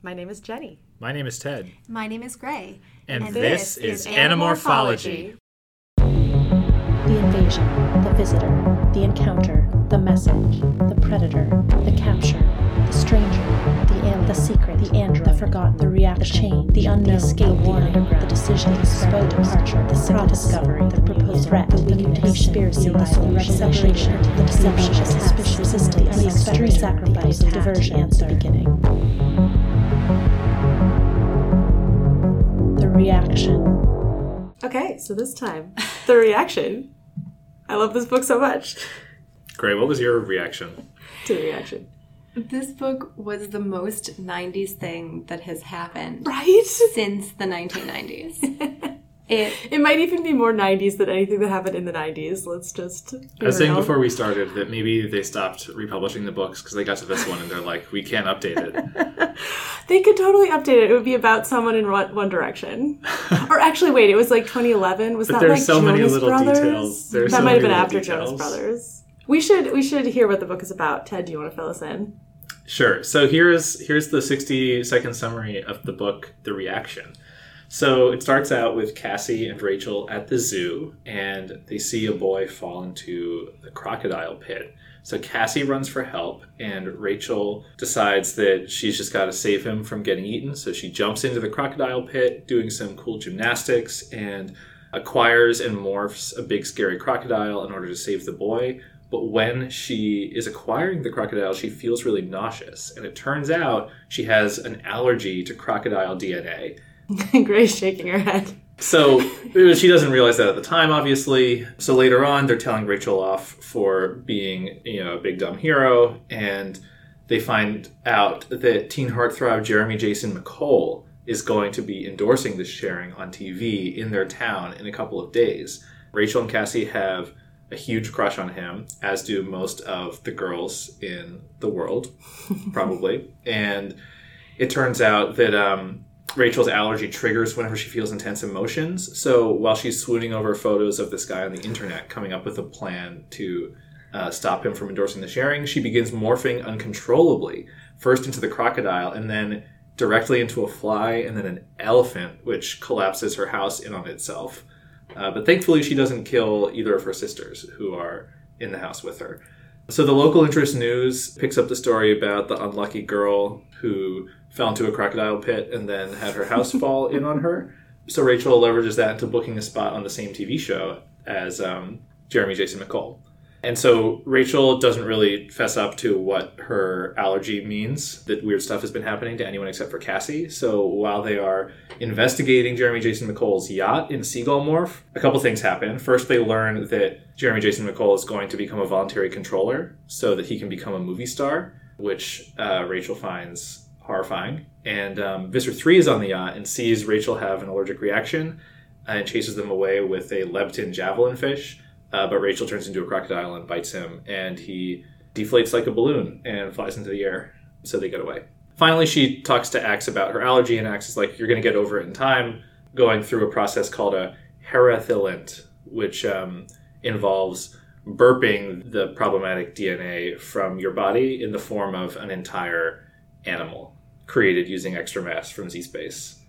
My name is Jenny. My name is Ted. My name is Gray. And, this, is Animorphology. The invasion, the visitor, the encounter, the message, the predator, the capture, the stranger, the alien, the secret, the android, the forgotten, the reaction, the chain, the unknown, the escape, the warning, the decision, the spoke departure, the single discovery, the proposed threat, the mutation, the conspiracy, the separation, the deception, the suspicion, resistance, the extreme sacrifice, the diversion, the beginning. Reaction. Okay, so this time, the reaction. I love this book so much. Great. what was your reaction? To the reaction. This book was the most 90s thing that has happened Right? since the 1990s. it It might even be more 90s than anything that happened in the 90s. Let's just. I was saying before we started that maybe they stopped republishing the books because they got to this one and they're like, we can't update it. They could totally update it. It would be about someone in One One Direction. or actually, wait, it was like 2011. Was that there's like so many Jonas little Brothers? details. There's that so might have been little after Jonas. Brothers. We should we should hear what the book is about. Ted, do you want to fill us in? Sure. So here's here's the 60 second summary of the book, The Reaction. So it starts out with Cassie and Rachel at the zoo, and they see a boy fall into the crocodile pit. So Cassie runs for help, and Rachel decides that she's just got to save him from getting eaten. So she jumps into the crocodile pit, doing some cool gymnastics, and acquires and morphs a big scary crocodile in order to save the boy. But when she is acquiring the crocodile, she feels really nauseous. And it turns out she has an allergy to crocodile DNA. Grace shaking her head. So she doesn't realize that at the time, obviously. So later on, they're telling Rachel off for being, you know, a big dumb hero, and they find out that teen heartthrob Jeremy Jason McCole is going to be endorsing this sharing on TV in their town in a couple of days. Rachel and Cassie have a huge crush on him, as do most of the girls in the world, probably. and it turns out that um, Rachel's allergy triggers whenever she feels intense emotions. So while she's swooning over photos of this guy on the internet, coming up with a plan to uh, stop him from endorsing the sharing, she begins morphing uncontrollably, first into the crocodile and then directly into a fly and then an elephant, which collapses her house in on itself. Uh, but thankfully, she doesn't kill either of her sisters who are in the house with her. So the local interest news picks up the story about the unlucky girl who fell into a crocodile pit and then had her house fall in on her. So Rachel leverages that into booking a spot on the same TV show as um, Jeremy Jason McCole. And so Rachel doesn't really fess up to what her allergy means, that weird stuff has been happening to anyone except for Cassie. So while they are investigating Jeremy Jason McCole's yacht in Seagull Morph, a couple things happen. First, they learn that Jeremy Jason McCole is going to become a voluntary controller so that he can become a movie star, which uh, Rachel finds horrifying. And um, Visser 3 is on the yacht and sees Rachel have an allergic reaction and chases them away with a Leptin javelin fish. Uh, but Rachel turns into a crocodile and bites him, and he deflates like a balloon and flies into the air. So they get away. Finally, she talks to Ax about her allergy, and Ax is like, You're going to get over it in time, going through a process called a herathilent, which um, involves burping the problematic DNA from your body in the form of an entire animal created using extra mass from Z Space.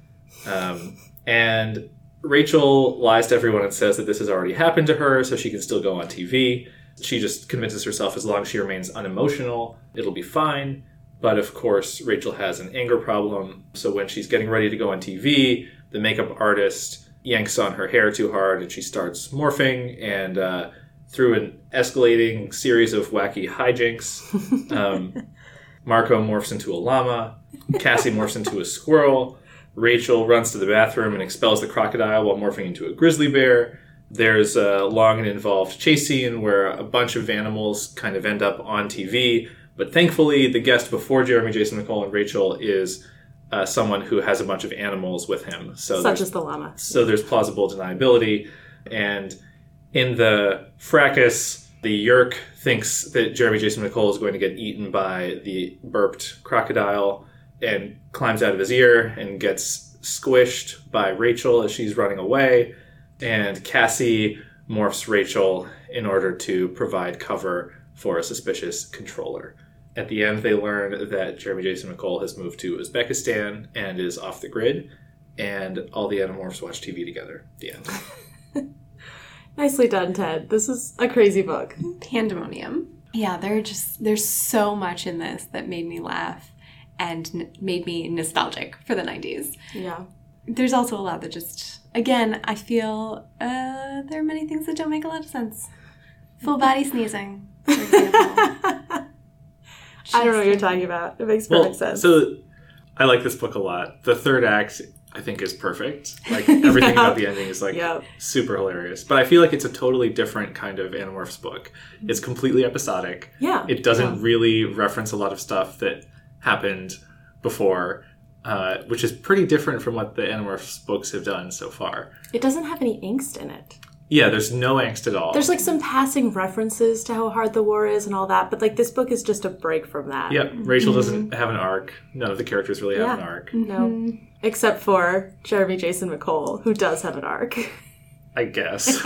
Um, and Rachel lies to everyone and says that this has already happened to her, so she can still go on TV. She just convinces herself as long as she remains unemotional, it'll be fine. But of course, Rachel has an anger problem, so when she's getting ready to go on TV, the makeup artist yanks on her hair too hard and she starts morphing, and uh, through an escalating series of wacky hijinks, um, Marco morphs into a llama, Cassie morphs into a squirrel, Rachel runs to the bathroom and expels the crocodile while morphing into a grizzly bear. There's a long and involved chase scene where a bunch of animals kind of end up on TV, but thankfully, the guest before Jeremy Jason McCole and Rachel is uh, someone who has a bunch of animals with him. So Such as the llama. so there's plausible deniability. And in the fracas, the Yeerk thinks that Jeremy Jason McCole is going to get eaten by the burped crocodile and climbs out of his ear and gets squished by Rachel as she's running away. And Cassie morphs Rachel in order to provide cover for a suspicious controller. At the end, they learn that Jeremy Jason McCole has moved to Uzbekistan and is off the grid, and all the Animorphs watch TV together. The end. Nicely done, Ted. This is a crazy book. Pandemonium. Yeah, there just there's so much in this that made me laugh and n- made me nostalgic for the 90s. Yeah. There's also a lot that just again, I feel uh, there are many things that don't make a lot of sense. Full body sneezing, for example. I don't know what you're talking about. It makes perfect Well, sense. so I like this book a lot. The third act, I think, is perfect. Like everything Yeah. about the ending is like Yep. super hilarious. But I feel like it's a totally different kind of Animorphs book. It's completely episodic. yeah. It doesn't really reference a lot of stuff that happened before, uh, which is pretty different from what the Animorphs books have done so far. It doesn't have any angst in it. Yeah, there's no angst at all. There's like some passing references to how hard the war is and all that, but like this book is just a break from that. Yep, Rachel doesn't have an arc. None of the characters really have Mm-hmm. Yeah. an arc. No. Except for Jeremy Jason McCole, who does have an arc. I guess.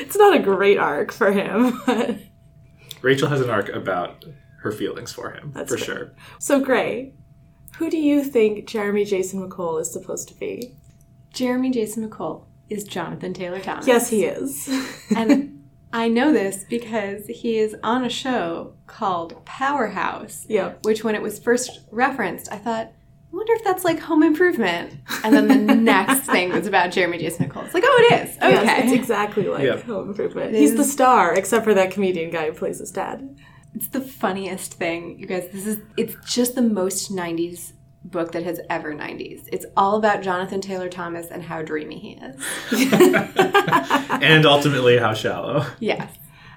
it's not a great arc for him, but Rachel has an arc about her feelings for him, That's for fair. sure. so Gray, who do you think Jeremy Jason McCole is supposed to be? Jeremy Jason McCole is Jonathan Taylor Thomas. Yes, he is. and I know this because he is on a show called Powerhouse, yep. which when it was first referenced, I thought, I wonder if that's like Home Improvement. And then the next thing was about Jeremy Jason McCole. It's like, oh, it is. Okay. Yes, it's exactly like Yep. Home Improvement. It He's the star, except for that comedian guy who plays his dad. It's the funniest thing, you guys. This is it's just the most '90s book that has ever '90s. It's all about Jonathan Taylor Thomas and how dreamy he is. and ultimately, how shallow. Yes,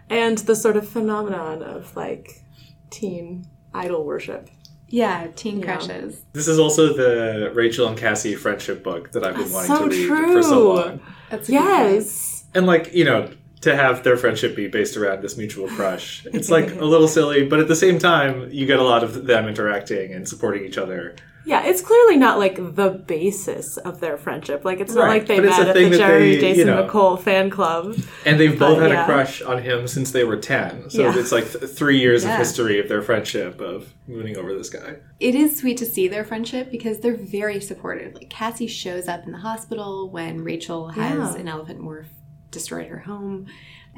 And the sort of phenomenon of like teen idol worship. yeah, teen Yeah. crushes. This is also the Rachel and Cassie friendship book that I've been That's wanting so to read true. for so long. That's a good point. Yes. And like, you know, to have their friendship be based around this mutual crush. It's like a little silly, but at the same time, you get a lot of them interacting and supporting each other. Yeah, it's clearly not like the basis of their friendship. Like it's not Right, like they but it's met a at thing the that Jeremy they, you Jason know- McCole fan club. And they've both But, had yeah. a crush on him since they were 10. So Yeah. it's like th- three years Yeah. of history of their friendship of mooning over this guy. It is sweet to see their friendship because they're very supportive. Like Cassie shows up in the hospital when Rachel has Yeah. an elephant morph destroyed her home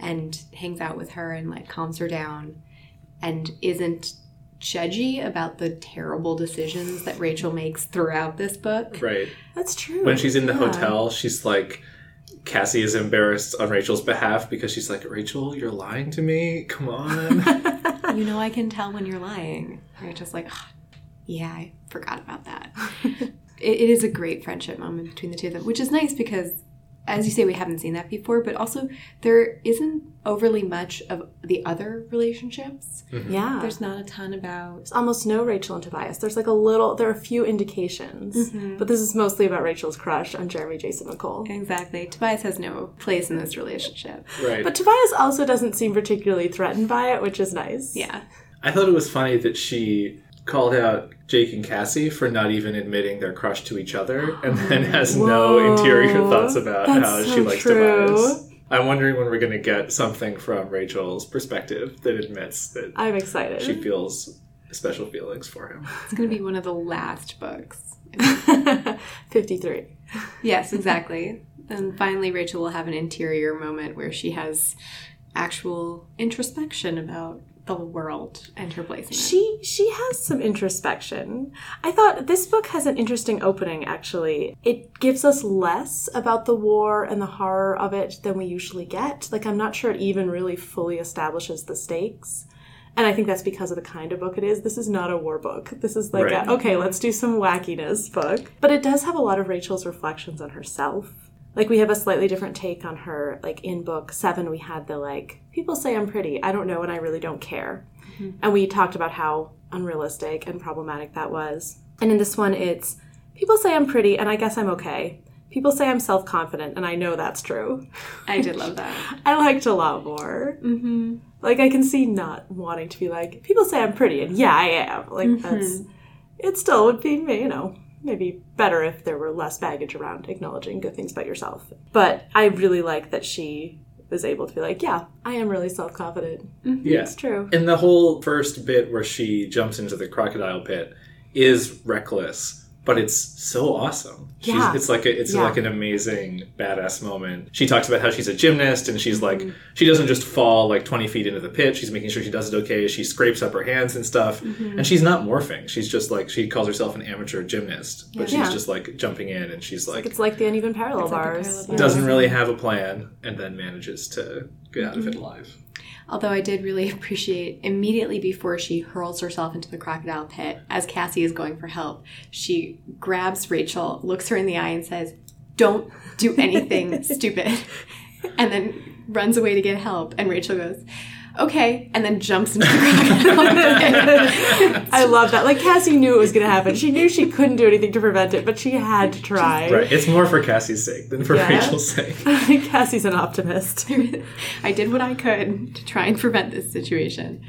and hangs out with her and like calms her down and isn't judgy about the terrible decisions that Rachel makes throughout this book. Right. That's true. When she's in the Yeah. hotel, she's like, Cassie is embarrassed on Rachel's behalf because she's like, Rachel, you're lying to me? Come on. You know, I can tell when you're lying. Rachel's like, "Ah, yeah, I forgot about that. it, it is a great friendship moment between the two of them, which is nice because, as you say, we haven't seen that before, but also there isn't overly much of the other relationships. Yeah. There's not a ton about. There's almost no Rachel and Tobias. There's like a little, there are a few indications, Mm-hmm. but this is mostly about Rachel's crush on Jeremy Jason McCole. Exactly. Tobias has no place in this relationship. right. But Tobias also doesn't seem particularly threatened by it, which is nice. Yeah. I thought it was funny that she called out Jake and Cassie for not even admitting their crush to each other and then has no interior thoughts about That's how so she likes true. Tobias. I'm wondering when we're going to get something from Rachel's perspective that admits that I'm excited. she feels special feelings for him. It's going to be one of the last books. 53. Yes, exactly. and finally, Rachel will have an interior moment where she has actual introspection about the world and her place in it. She she has some introspection. I thought this book has an interesting opening actually. It gives us less about the war and the horror of it than we usually get. Like I'm not sure it even really fully establishes the stakes. And I think that's because of the kind of book it is. This is not a war book. This is like, Right. a, okay, let's do some wackiness book. But it does have a lot of Rachel's reflections on herself. Like we have a slightly different take on her. Like in book seven, we had the like, people say I'm pretty. I don't know and I really don't care. And we talked about how unrealistic and problematic that was. And in this one, it's people say I'm pretty and I guess I'm okay. People say I'm self confident and I know that's true. I did love that. I liked a lot more. Mm-hmm. Like I can see not wanting to be like people say I'm pretty and yeah I am. Like that's it. Still would be me, you know maybe better if there were less baggage around acknowledging good things about yourself. But I really like that she was able to be like, yeah, I am really self confident. Mm-hmm. Yeah. It's true. And the whole first bit where she jumps into the crocodile pit is reckless, but it's so awesome. She's, Yeah. It's like a, it's Yeah. like an amazing badass moment. She talks about how she's a gymnast and she's Mm-hmm. like she doesn't just fall like 20 feet into the pit. She's making sure she does it okay. She scrapes up her hands and stuff. Mm-hmm. And she's not morphing. She's just like she calls herself an amateur gymnast, but she's Yeah. just like jumping in and she's like It's like the uneven parallel It's like bars. parallel bars. doesn't really have a plan and then manages to get out of it Mm-hmm. alive. Although I did really appreciate immediately before she hurls herself into the crocodile pit, as Cassie is going for help, she grabs Rachel, looks her in the eye, and says, Don't do anything stupid. And then runs away to get help. And Rachel goes, Okay. And then jumps into the crocodile. I love that. Like Cassie knew it was going to happen. She knew she couldn't do anything to prevent it, but she had to try. Right. It's more for Cassie's sake than for Yeah. Rachel's sake. Cassie's an optimist. I did what I could to try and prevent this situation.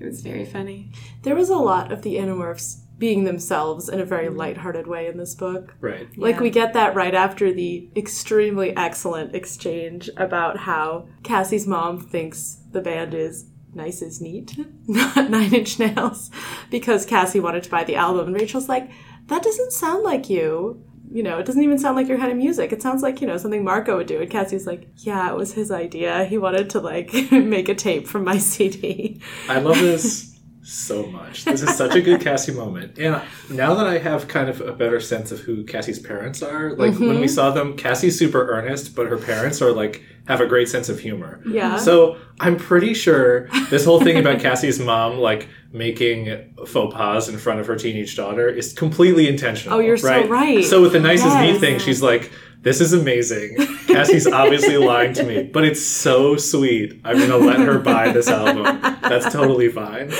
It was very funny. There was a lot of the Animorphs being themselves in a very lighthearted way in this book. Right. Like Yeah. we get that right after the extremely excellent exchange about how Cassie's mom thinks the band is nice as neat, not nine inch nails, because Cassie wanted to buy the album. And Rachel's like, that doesn't sound like you. You know, it doesn't even sound like your kind of music. It sounds like, you know, something Marco would do. And Cassie's like, yeah, it was his idea. He wanted to, like, make a tape from my CD. I love this so much. This is such a good Cassie moment. And now that I have kind of a better sense of who Cassie's parents are, like when Mm-hmm. we saw them, Cassie's super earnest, but her parents are like have a great sense of humor. Yeah. So I'm pretty sure this whole thing about Cassie's mom like making faux pas in front of her teenage daughter is completely intentional. Oh, you're so right. So with the nicest neat thing, she's like, "This is amazing." Cassie's obviously lying to me, but it's so sweet. I'm gonna let her buy this album. That's totally fine.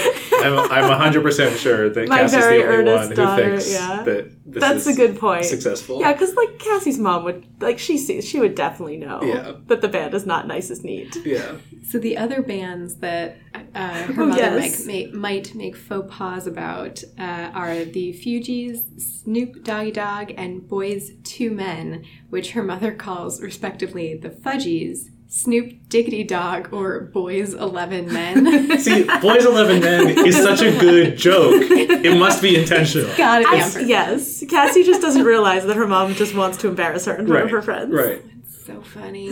I'm I'm 100 percent sure that My Cassie's the only one who daughter, thinks yeah. that this That's is a good point. successful. Yeah, because like Cassie's mom would like she sees she would definitely know Yeah. that the band is not nice as neat. Yeah. So the other bands that uh, her Oh, mother yes. might, may, might make faux pas about uh, are the Fugees, Snoop Doggy Dogg, and Boys Two Men, which her mother calls respectively the Fudgies, Snoop Diggity Dog, or Boys Eleven Men. See, Boys Eleven Men is such a good joke. It must be intentional. Got it. I- yes, Cassie just doesn't realize that her mom just wants to embarrass her in front of her friends. Right. It's so funny.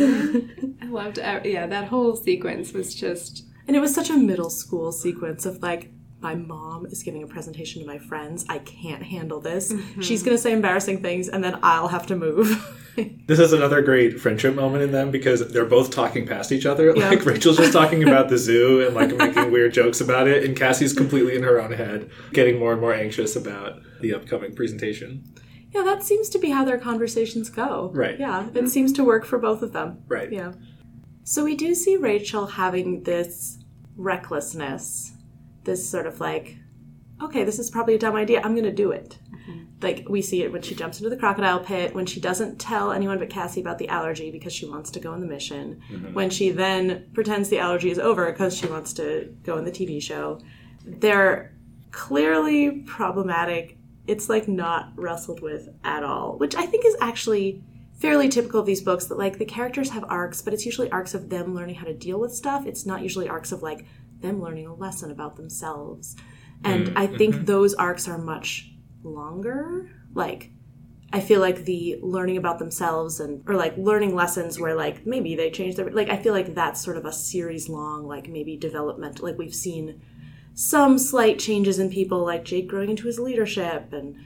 I loved. uh, Yeah, that whole sequence was just. And it was such a middle school sequence of like, my mom is giving a presentation to my friends. I can't handle this. Mm-hmm. She's gonna say embarrassing things, and then I'll have to move. This is another great friendship moment in them because they're both talking past each other. Yeah. Like Rachel's just talking about the zoo and like making weird jokes about it, and Cassie's completely in her own head, getting more and more anxious about the upcoming presentation. yeah, that seems to be how their conversations go. Right. Yeah, it seems to work for both of them. Right. Yeah. So we do see Rachel having this recklessness, this sort of like, okay, this is probably a dumb idea. I'm going to do it. Like we see it when she jumps into the crocodile pit, when she doesn't tell anyone but Cassie about the allergy because she wants to go on the mission, mm-hmm. when she then pretends the allergy is over because she wants to go on the TV show. They're clearly problematic. It's like not wrestled with at all, which I think is actually fairly typical of these books that like the characters have arcs, but it's usually arcs of them learning how to deal with stuff. It's not usually arcs of like them learning a lesson about themselves. And mm, I think mm-hmm. those arcs are much longer. Like I feel like the learning about themselves and or like learning lessons where like maybe they change their like I feel like that's sort of a series long like maybe development like we've seen some slight changes in people like Jake growing into his leadership and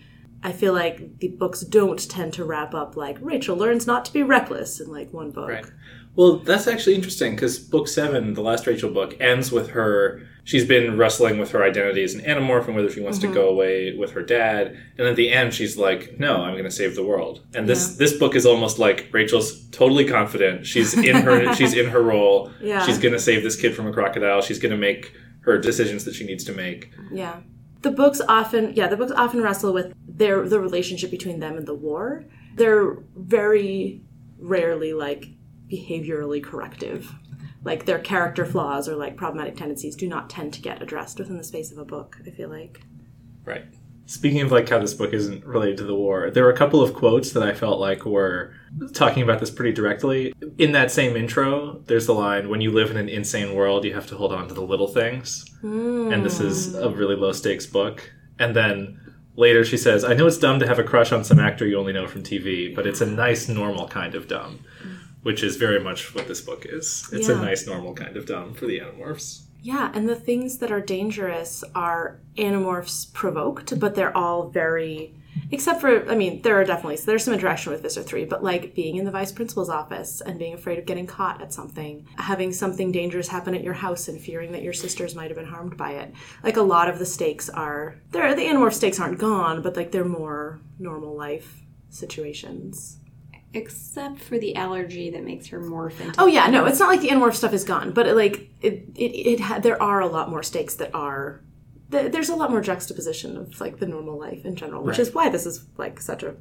I feel like the books don't tend to wrap up like Rachel learns not to be reckless in like one book. Right. Well, that's actually interesting because book seven, the last Rachel book, ends with her. She's been wrestling with her identity as an animorph and whether she wants to mm-hmm. go away with her dad. And at the end, she's like, "No, I'm going to save the world." And this this book is almost like Rachel's totally confident. She's in her she's in her role. Yeah. She's going to save this kid from a crocodile. She's going to make her decisions that she needs to make. Yeah. The books often yeah, the books often wrestle with their the relationship between them and the war. They're very rarely like behaviorally corrective. Like their character flaws or like problematic tendencies do not tend to get addressed within the space of a book, I feel like. Right. Speaking of like how this book isn't related to the war, there were a couple of quotes that I felt like were talking about this pretty directly. In that same intro, there's the line, "When you live in an insane world, you have to hold on to the little things." Hmm. And this is a really low stakes book. And then later she says, "I know it's dumb to have a crush on some actor you only know from TV, but it's a nice normal kind of dumb." Which is very much what this book is. It's a nice normal kind of dumb for the Animorphs. Yeah, and the things that are dangerous are animorphs provoked, but they're all very. Except for, I mean, there are definitely there's some interaction with Visser Three, but like being in the vice principal's office and being afraid of getting caught at something, having something dangerous happen at your house and fearing that your sisters might have been harmed by it. Like a lot of the stakes are there. The animorph stakes aren't gone, but like they're more normal life situations. Except for the allergy that makes her morph into. Oh yeah, no, it's not like the animorph stuff is gone, but it, like it, it, it ha- there are a lot more stakes that are. th- There's a lot more juxtaposition of like the normal life in general, which Right. is why this is like such a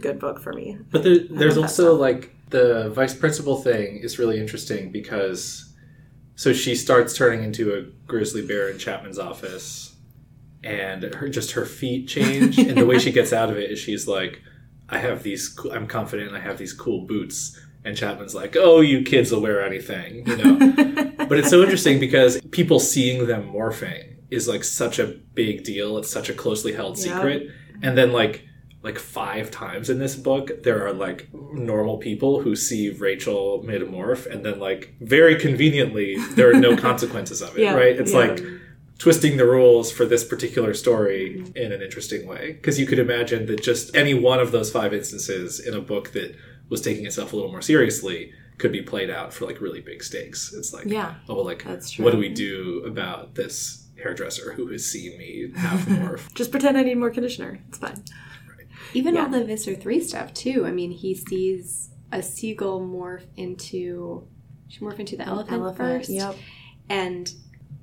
good book for me. But there, there's also stuff. like the vice principal thing is really interesting because so she starts turning into a grizzly bear in Chapman's office, and her just her feet change, and the way she gets out of it is she's like, "I have these, I'm confident, I have these cool boots." And Chapman's like, "Oh, you kids will wear anything," you know. but it's so interesting because people seeing them morphing is like such a big deal. It's such a closely held secret, and then like like five times in this book there are like normal people who see Rachel metamorph and then like very conveniently there are no consequences of it Yeah, right it's yeah. like twisting the rules for this particular story in an interesting way because you could imagine that just any one of those five instances in a book that was taking itself a little more seriously could be played out for like really big stakes it's like Yeah, oh well like that's true. what do we do about this hairdresser who has seen me half morph Just pretend I need more conditioner. It's fine. Even Yeah. all the Visser 3 stuff, too. I mean, he sees a seagull morph into. She morph into the elephant, first. Yep. And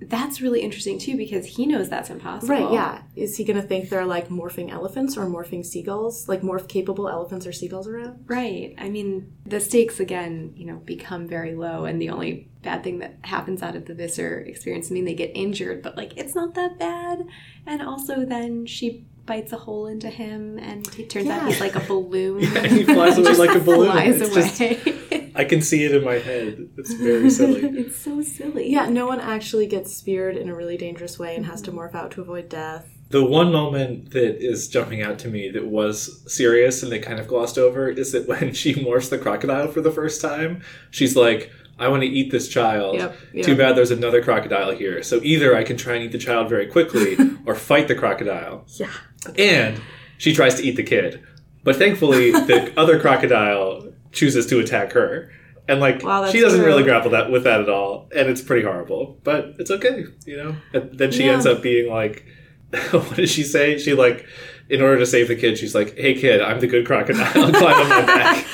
that's really interesting, too, because he knows that's impossible. Right. Yeah. Is he going to think they're like morphing elephants or morphing seagulls, like morph capable elephants or seagulls around? Right. I mean, the stakes, again, you know, become very low, and the only bad thing that happens out of the Visser experience, I mean, they get injured, but, like, it's not that bad. And also, then she bites a hole into him, and it turns out he's like a balloon. and he flies away like a balloon Flies It's away. just- I can see it in my head. It's very silly. it's so silly. Yeah. No one actually gets speared in a really dangerous way and has to mm-hmm. morph out to avoid death. The one moment that is jumping out to me that was serious and they kind of glossed over is that when she morphs the crocodile for the first time, she's like, I want to eat this child. Yep, yep. Too bad there's another crocodile here. So either I can try and eat the child very quickly or fight the crocodile. Yeah. And she tries to eat the kid. But thankfully, the other crocodile chooses to attack her. And like Wow, she doesn't true. really grapple that with that at all, and it's pretty horrible. But it's okay, you know. And then she Yeah. ends up being like, what did she say? She like, in order to save the kid, she's like, "Hey kid, I'm the good crocodile. Climb on my back,"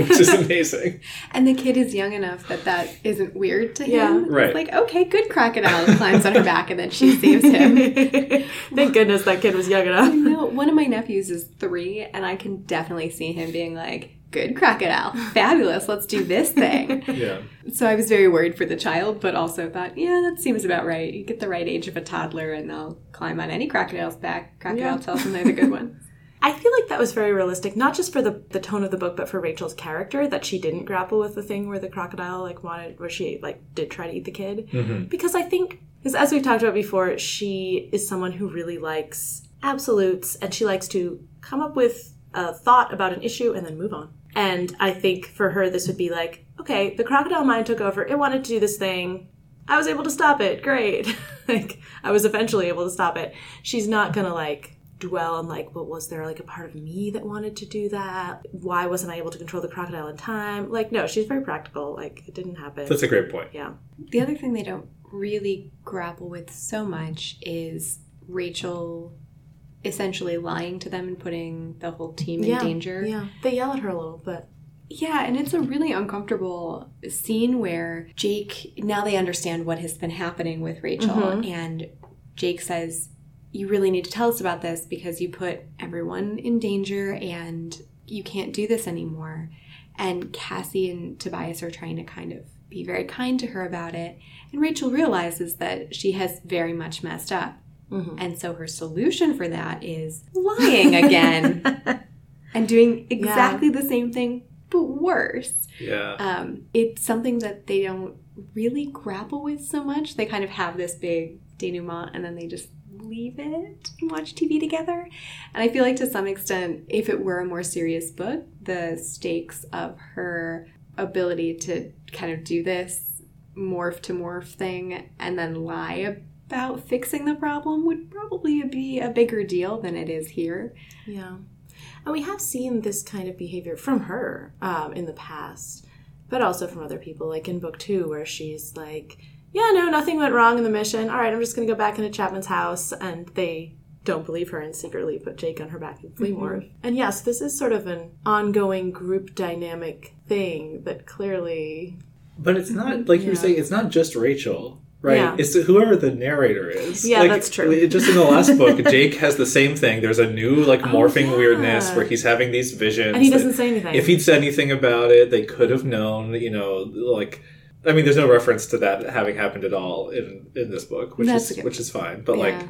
which is amazing. And the kid is young enough that that isn't weird to him. Yeah. It's Right. like, okay, good crocodile climbs on her back and then she saves him. Thank goodness that kid was young enough. No, one of my nephews is three, and I can definitely see him being like, good crocodile, fabulous, let's do this thing. Yeah, so I was very worried for the child, but also thought, yeah, that seems about right. You get the right age of a toddler, and they'll climb on any crocodile's back. Crocodile Yeah. tells them they're the good one. I feel like that was very realistic, not just for the, the tone of the book, but for Rachel's character, that she didn't grapple with the thing where the crocodile like wanted, where she like did try to eat the kid. Mm-hmm. Because I think, because as we've talked about before, she is someone who really likes absolutes, and she likes to come up with a thought about an issue and then move on. And I think for her, this would be like, okay, the crocodile mind took over. It wanted to do this thing. I was able to stop it. Great. like I was eventually able to stop it. She's not gonna like dwell on like, well, was there like a part of me that wanted to do that? Why wasn't I able to control the crocodile in time? Like, no, she's very practical. Like, it didn't happen. that's a great point. yeah. The other thing they don't really grapple with so much is Rachel essentially lying to them and putting the whole team in yeah. danger. Yeah. They yell at her a little, but Yeah, and it's a really uncomfortable scene where Jake, now they understand what has been happening with Rachel, Mhm. and Jake says, You really need to tell us about this because you put everyone in danger and you can't do this anymore. And Cassie and Tobias are trying to kind of be very kind to her about it. And Rachel realizes that she has very much messed up. And so her solution for that is lying again and doing exactly the same thing, but worse. Yeah. Um, it's something that they don't really grapple with so much. They kind of have this big denouement and then they just leave it and watch TV together. And I feel like to some extent, if it were a more serious book, the stakes of her ability to kind of do this morph to morph thing and then lie about fixing the problem would probably be a bigger deal than it is here. Yeah. And we have seen this kind of behavior from her um, in the past, but also from other people, like in book two, where she's like, yeah, no, nothing went wrong in the mission. All right, I'm just going to go back into Chapman's house. And they don't believe her and secretly put Jake on her back in Flea Morph. And yes, this is sort of an ongoing group dynamic thing that clearly. But it's not like you were saying. It's not just Rachel, right? Yeah. It's whoever the narrator is. Yeah, Like, that's true. Just in the last book, Jake has the same thing. There's a new like oh, morphing Oh, yeah. weirdness where he's having these visions, And he doesn't say anything. If he'd said anything about it, they could have known. You know, like. I mean, there's no reference to that having happened at all in in this book, which That's is good. which is fine. But Yeah. like,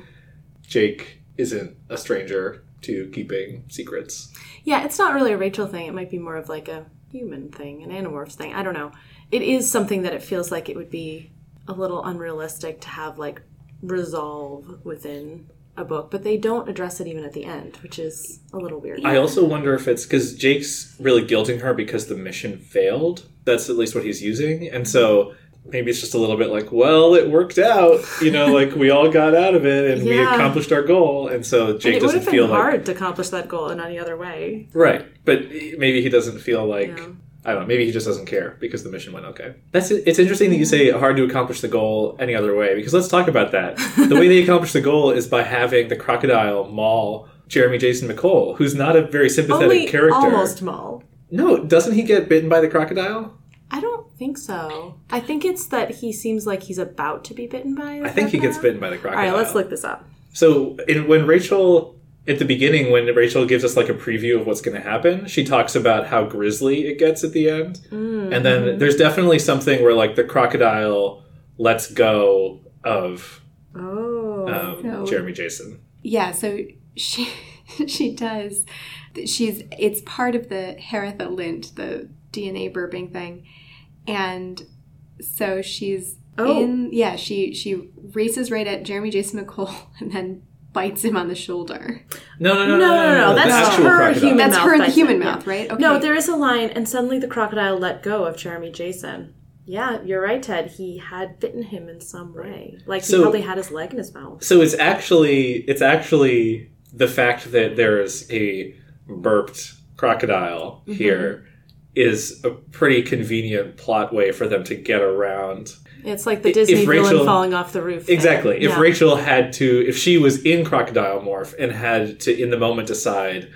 Jake isn't a stranger to keeping secrets. Yeah, it's not really a Rachel thing. It might be more of like a human thing, an Animorphs thing. I don't know. It is something that it feels like it would be a little unrealistic to have like resolve within a book, but they don't address it even at the end, which is a little weird. I also wonder if it's because Jake's really guilting her because the mission failed. That's at least what he's using, and so maybe it's just a little bit like, well, it worked out. You know, like we all got out of it and we accomplished our goal, and so And Jake it would doesn't feel been like hard to accomplish that goal in any other way. right. But maybe he doesn't feel like. Yeah. I don't know. Maybe he just doesn't care because the mission went okay. That's. It's interesting that you say hard to accomplish the goal any other way because let's talk about that. the way they accomplish the goal is by having the crocodile maul Jeremy Jason McCole, who's not a very sympathetic Only character. almost Maul. No, doesn't he get bitten by the crocodile? I don't think so. I think it's that he seems like he's about to be bitten by. I think he gets bitten by the crocodile. right, let's look this up. So, in, when Rachel at the beginning, when Rachel gives us like a preview of what's going to happen, she talks about how grisly it gets at the end, Mm-hmm. and then there's definitely something where like the crocodile lets go of Oh, um, So- Jeremy Jason. Yeah, so she she does. She's it's part of the Heritha lint, the DNA burping thing, and so she's Oh. in. Yeah, she she races right at Jeremy Jason McCole and then bites him on the shoulder. No, no, no, No, no, no, the that's actual her crocodile. human- That's mouth her in the bite human thing, yeah. mouth, right? Okay. No, there is a line, and suddenly the crocodile let go of Jeremy Jason. Yeah, you're right, Ted. He had bitten him in some way. Like he So- probably had his leg in his mouth. So it's actually it's actually the fact that there's a burped crocodile Mm-hmm. here is a pretty convenient plot way for them to get around It's like the Disney villain falling off the roof. thing. Exactly. If Yeah. Rachel had to, if she was in crocodile morph and had to, in the moment, decide,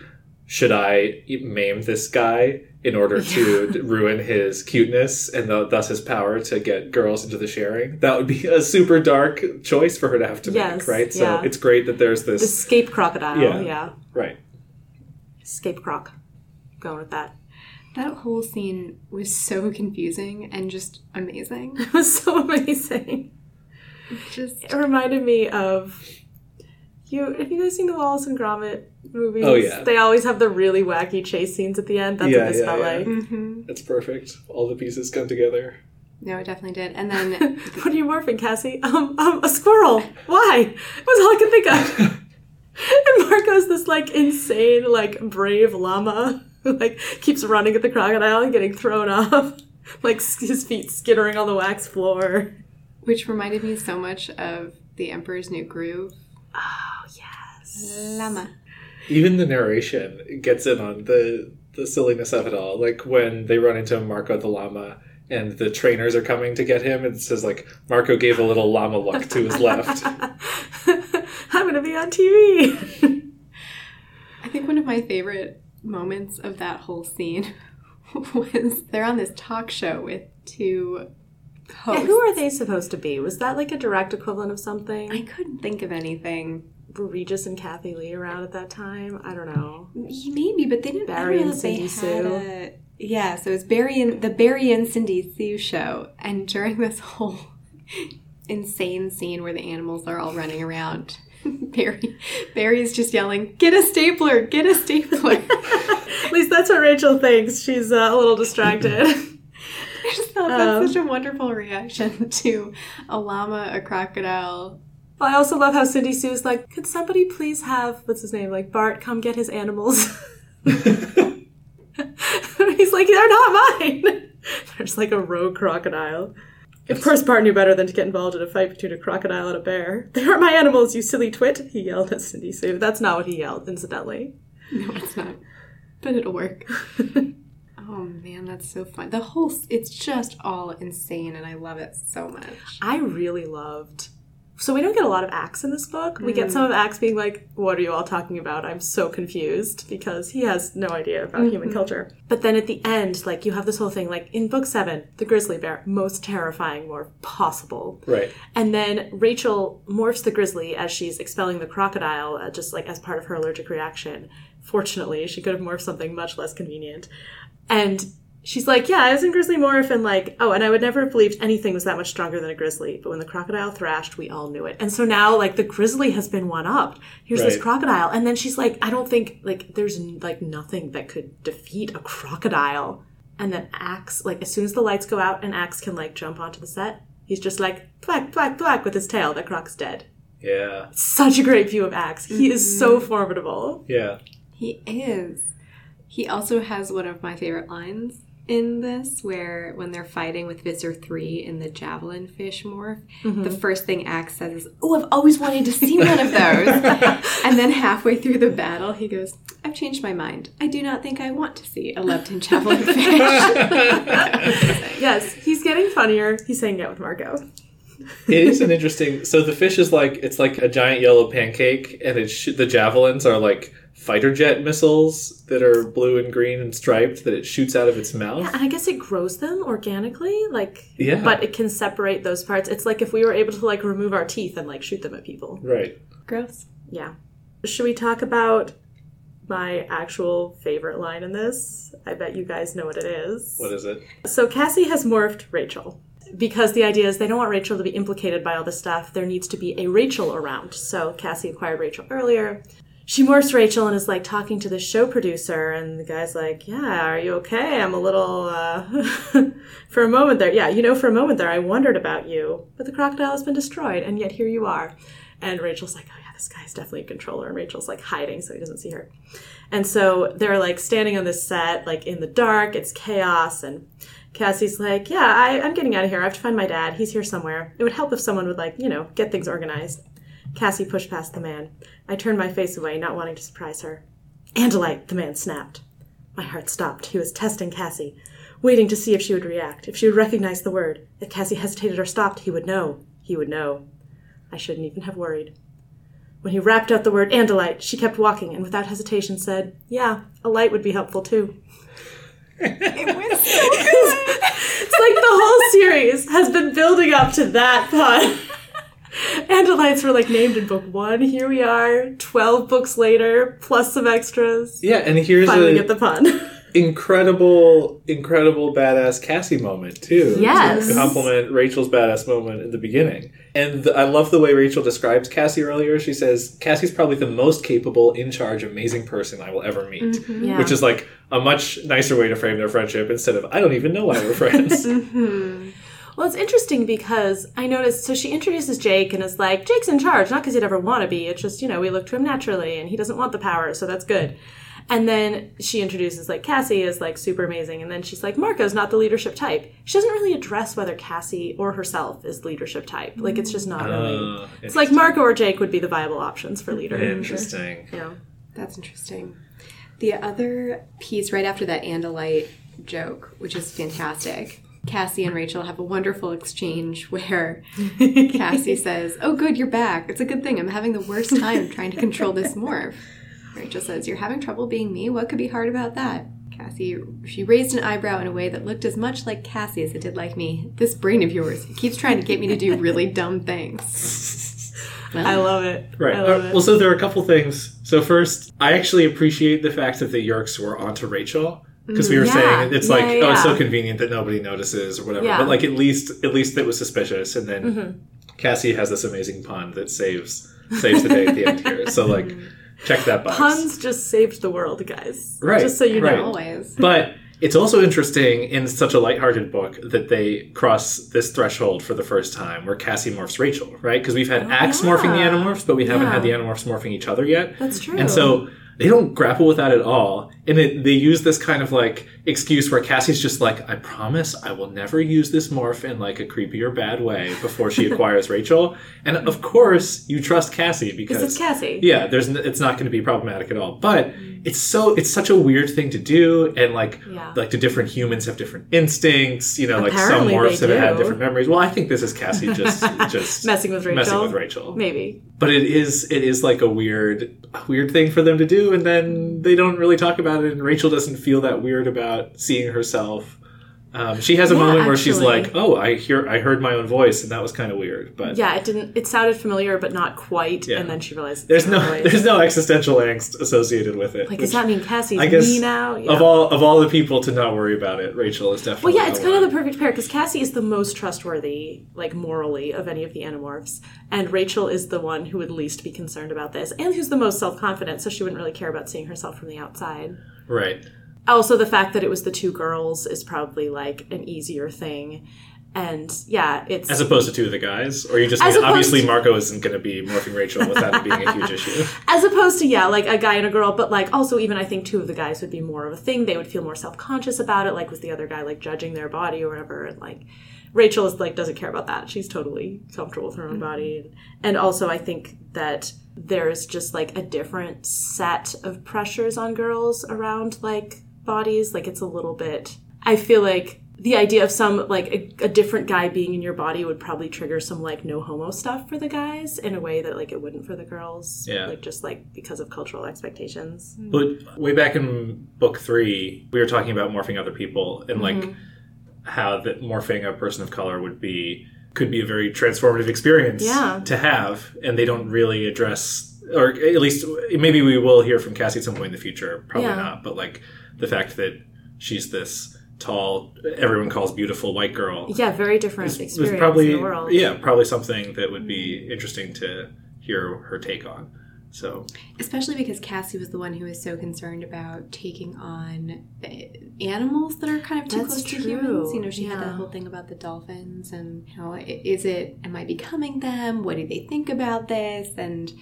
should I maim this guy in order to ruin his cuteness and th- thus his power to get girls into the sharing? That would be a super dark choice for her to have to Yes, make, right? So yeah. it's great that there's this. Escape crocodile. Yeah. Yeah. right. Escape croc. Going with that. That whole scene was so confusing and just amazing. It was so amazing. Just It reminded me of you. Have you guys seen the Wallace and Gromit movies? Oh, yeah. They always have the really wacky chase scenes at the end. That's Yeah, what this yeah, felt yeah. like. hmm It's perfect. All the pieces come together. no, it definitely did. And then What are you morphing, Cassie? Um, um, a squirrel. Why? Was all I could think of. and Marco's this like insane, like brave llama who like keeps running at the crocodile and getting thrown off, like his feet skittering on the wax floor. which reminded me so much of The Emperor's New Groove. Oh yes. Llama. Even the narration gets in on the the silliness of it all. Like when they run into Marco the llama and the trainers are coming to get him, and it says like Marco gave a little llama look to his left. I'm gonna be on TV. I think one of my favorite moments of that whole scene was they're on this talk show with two hosts. Who are they supposed to be? Was that like a direct equivalent of something? I couldn't think of anything. Were Regis and Kathie Lee around at that time? I don't know. Maybe, but they didn't. Barry and Cindy Sue. a- yeah, so it was Barry and the Barry and Cindy Sue show, and during this whole insane scene where the animals are all running around, Barry, Barry's just yelling, "Get a stapler! Get a stapler!" At least that's what Rachel thinks. She's uh, a little distracted. I just thought that's Um, such a wonderful reaction to a llama, a crocodile. I also love how Cindy Sue's like, could somebody please have what's his name, like Bart, come get his animals? He's like, they're not mine. There's like a rogue crocodile. Of course, Bart knew better than to get involved in a fight between a crocodile and a bear. They aren't my animals, you silly twit! He yelled at Cindy Sue. That's not what he yelled, incidentally. No, it's not. But it'll work. oh man, that's so fun. The whole, it's just all insane, and I love it so much. I really loved. So we don't get a lot of Ax in this book. We get some of Ax being like, "What are you all talking about? I'm so confused," because he has no idea about human culture. But then at the end, like you have this whole thing, like in book seven, the grizzly bear, most terrifying morph possible. Right. And then Rachel morphs the grizzly as she's expelling the crocodile, uh, just like as part of her allergic reaction. Fortunately, she could have morphed something much less convenient. And she's like, Yeah, I was in grizzly morph, and like, oh, and I would never have believed anything was that much stronger than a grizzly. But when the crocodile thrashed, we all knew it. And so now, like, the grizzly has been one up. Here's this crocodile. And then she's like, I don't think, like, there's like nothing that could defeat a crocodile. And then Ax, like, as soon as the lights go out and Ax can, like, jump onto the set, he's just like, thwack, thwack, thwack with his tail. The croc's dead Yeah. such a great view of Ax. He is so mm-hmm. formidable. Yeah. He is. He also has one of my favorite lines in this, where when they're fighting with Visser 3 in the javelin fish morph, the mm-hmm. first thing Ax says is, Oh, I've always wanted to see one of those. and then halfway through the battle, he goes, I've changed my mind. I do not think I want to see a Lepton javelin fish. Yes, he's getting funnier. He's hanging out with Marco. it is an interesting. So the fish is like it's like a giant yellow pancake, and it sh- the javelins are like fighter jet missiles that are blue and green and striped that it shoots out of its mouth. And I guess it grows them organically, like Yeah. but it can separate those parts. It's like if we were able to like remove our teeth and like shoot them at people. Right. Gross. Yeah. Should we talk about my actual favorite line in this? I bet you guys know what it is. What is it? So Cassie has morphed Rachel because the idea is they don't want Rachel to be implicated by all this stuff. There needs to be a Rachel around. So Cassie acquired Rachel earlier. She morphs Rachel and is like talking to the show producer, and the guy's like, "Yeah, are you okay? I'm a little." Uh... for a moment there, yeah, you know, for a moment there, I wondered about you, but the crocodile has been destroyed, and yet here you are. And Rachel's like, "Oh yeah, this guy's definitely a controller." And Rachel's like hiding so he doesn't see her. And so they're like standing on this set, like in the dark. It's chaos, and Cassie's like, "Yeah, I, I'm getting out of here. I have to find my dad. He's here somewhere. It would help if someone would like, you know, get things organized." Cassie pushed past the man. I turned my face away, not wanting to surprise her. Andalite, the man snapped. My heart stopped. He was testing Cassie, waiting to see if she would react, if she would recognize the word. If Cassie hesitated or stopped, he would know. He would know. I shouldn't even have worried. When he rapped out the word Andalite, she kept walking and without hesitation said, Yeah, a light would be helpful too. It was so good. It's like the whole series has been building up to that pun. Andalites were like named in book one. Here we are, 12 books later, plus some extras. Yeah, and here's Finally a get the pun. incredible, incredible badass Cassie moment too. Yes. to compliment Rachel's badass moment in the beginning. And th- I love the way Rachel describes Cassie earlier. She says Cassie's probably the most capable, in charge, amazing person I will ever meet, mm-hmm. Yeah. which is like a much nicer way to frame their friendship instead of I don't even know why we're friends. Mm-hmm. Well, it's interesting because I noticed. So she introduces Jake and is like, "Jake's in charge, not because he'd ever want to be. It's just you know we look to him naturally, and he doesn't want the power, so that's good." And then she introduces like Cassie is like super amazing, and then she's like, "Marco's not the leadership type." She doesn't really address whether Cassie or herself is leadership type. Like it's just not really. Uh, It's like Marco or Jake would be the viable options for leader. interesting. Yeah. That's interesting. The other piece right after that Andalite joke, which is fantastic, Cassie and Rachel have a wonderful exchange where Cassie says, Oh, good, you're back. It's a good thing. I'm having the worst time trying to control this morph. Rachel says, You're having trouble being me? What could be hard about that? Cassie, she raised an eyebrow in a way that looked as much like Cassie as it did like me. This brain of yours keeps trying to get me to do really dumb things. I love it. Right. Love Uh, it. well, so there are a couple things. So first, I actually appreciate the fact that the Yorks were onto Rachel because we were Yeah. saying it's Yeah, like yeah, oh, it's so convenient that nobody notices or whatever. Yeah. Mm-hmm. But like at least at least it was suspicious, and then Cassie has this amazing pun that saves saves the day at the end here. So like, check that box. Puns just saved the world, guys. Right, Just so you right. know. Always. But it's also interesting in such a lighthearted book that they cross this threshold for the first time where Cassie morphs Rachel, right? Because we've had Ax morphing the yeah. Animorphs, but we haven't Yeah. had the Animorphs morphing each other yet. That's true. And so they don't grapple with that at all. And it, they use this kind of like excuse where Cassie's just like, I promise I will never use this morph in like a creepy or bad way before she acquires Rachel. And of course, you trust Cassie because it's Cassie. yeah, there's n- it's not going to be problematic at all. But mm. it's so it's such a weird thing to do, and like Yeah. like the different humans have different instincts. You know, like some morphs have had different memories. Well, I think this is Cassie just just Messing with Rachel. messing with Rachel. Maybe. But it is it is like a weird a weird thing for them to do, and then they don't really talk about it. And Rachel doesn't feel that weird about seeing herself. Um, she has a Yeah, moment where she's like, "Oh, I hear, I heard my own voice," and that was kind of weird. But Yeah, it didn't. It sounded familiar, but not quite. Yeah. And then she realized there's no there's no existential angst associated with it. Like, does that mean Cassie's I guess me now? Yeah. of all of all the people to not worry about it, Rachel is definitely. Well, yeah, it's kind of the perfect pair because Cassie is the most trustworthy, like morally, of any of the Animorphs, and Rachel is the one who would least be concerned about this, and who's the most self confident, so she wouldn't really care about seeing herself from the outside. right. Also, the fact that it was the two girls is probably like an easier thing, and yeah, it's As opposed to two of the guys, or you just mean, obviously to- Marco isn't going to be morphing Rachel without it being a huge issue. as opposed to yeah like a guy and a girl. But like also even i think two of the guys would be more of a thing. They would feel more self-conscious about it like was the other guy like judging their body or whatever. And like rachel is like doesn't care about that. She's totally comfortable with her own mm-hmm. body. And also i think that there's just like a different set of pressures on girls around like bodies like it's a little bit i feel like the idea of some like a, a different guy being in your body would probably trigger some like no homo stuff for the guys in a way that like it wouldn't for the girls Yeah. like just like because of cultural expectations But way back in book three, we were talking about morphing other people and like Mm-hmm. how that morphing a person of color would be could be a very transformative experience Yeah. to have, and they don't really address, or at least maybe we will hear from Cassie at some point in the future. Probably Yeah. not, but like the fact that she's this tall, everyone calls beautiful white girl. yeah very different was experience probably in the world yeah probably something that would be interesting to hear her take on. So Especially because Cassie was the one who was so concerned about taking on uh, animals that are kind of too That's close to humans. You know, she had that whole thing about the dolphins and, you know, is it, am I becoming them? What do they think about this? And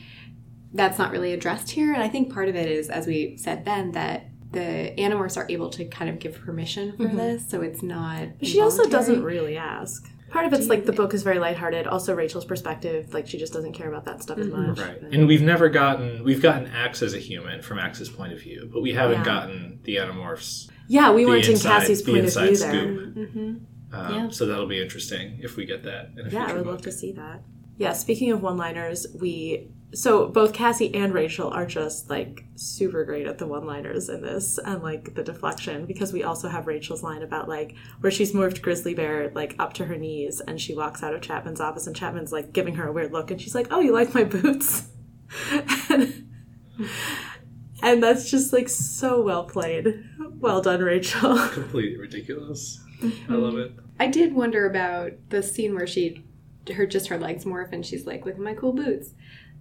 that's not really addressed here. And I think part of it is, as we said then, that the animorphs are able to kind of give permission for this. So it's not. But she also doesn't really ask part of it's like the book is very lighthearted also rachel's perspective like she just doesn't care about that stuff as much Right. But- And we've never gotten we've gotten Ax as a human from Ax's point of view, but we haven't Yeah. gotten the Animorphs. yeah we weren't in inside- cassie's the point of view scoop. there Mm-hmm. Um, Yeah. So that'll be interesting if we get that. In a Yeah, I would book. love to see that. Yeah, speaking of one-liners, we so both Cassie and Rachel are just like super great at the one-liners in this and like the deflection because we also have Rachel's line about like where she's morphed Grizzly Bear like up to her knees and she walks out of Chapman's office and Chapman's like giving her a weird look and she's like, "Oh, you like my boots?" and, and that's just like so well played. Well done, Rachel. Completely ridiculous. I love it. I did wonder about the scene where she, her just her legs morph and she's like, "Look at my cool boots."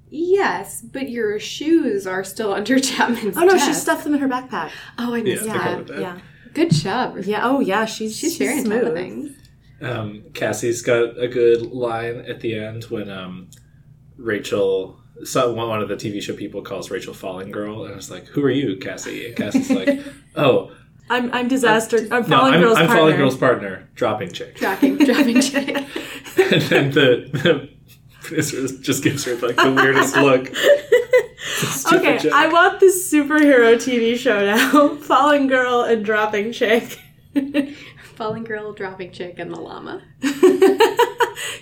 Yes, but your shoes are still under Chapman's. Oh no, she stuffed them in her backpack. Oh, I Yeah, missed I that. forgot. Yeah. Good job. Yeah, oh yeah, she's She's, very on top of things. Um, Cassie's got a good line at the end when um, Rachel, so one one of the TV show people calls Rachel Falling Girl, and it's like, "Who are you, Cassie?" And Cassie's like, "Oh, I'm I'm disaster. I'm no, falling I'm, girl's I'm partner. Falling Girl's partner, dropping chick." Dropping, dropping chick. and then the, the producer just gives her like the weirdest look. Okay, joke. I want this superhero TV show now. falling girl and dropping chick. Falling girl, dropping chick, and the llama.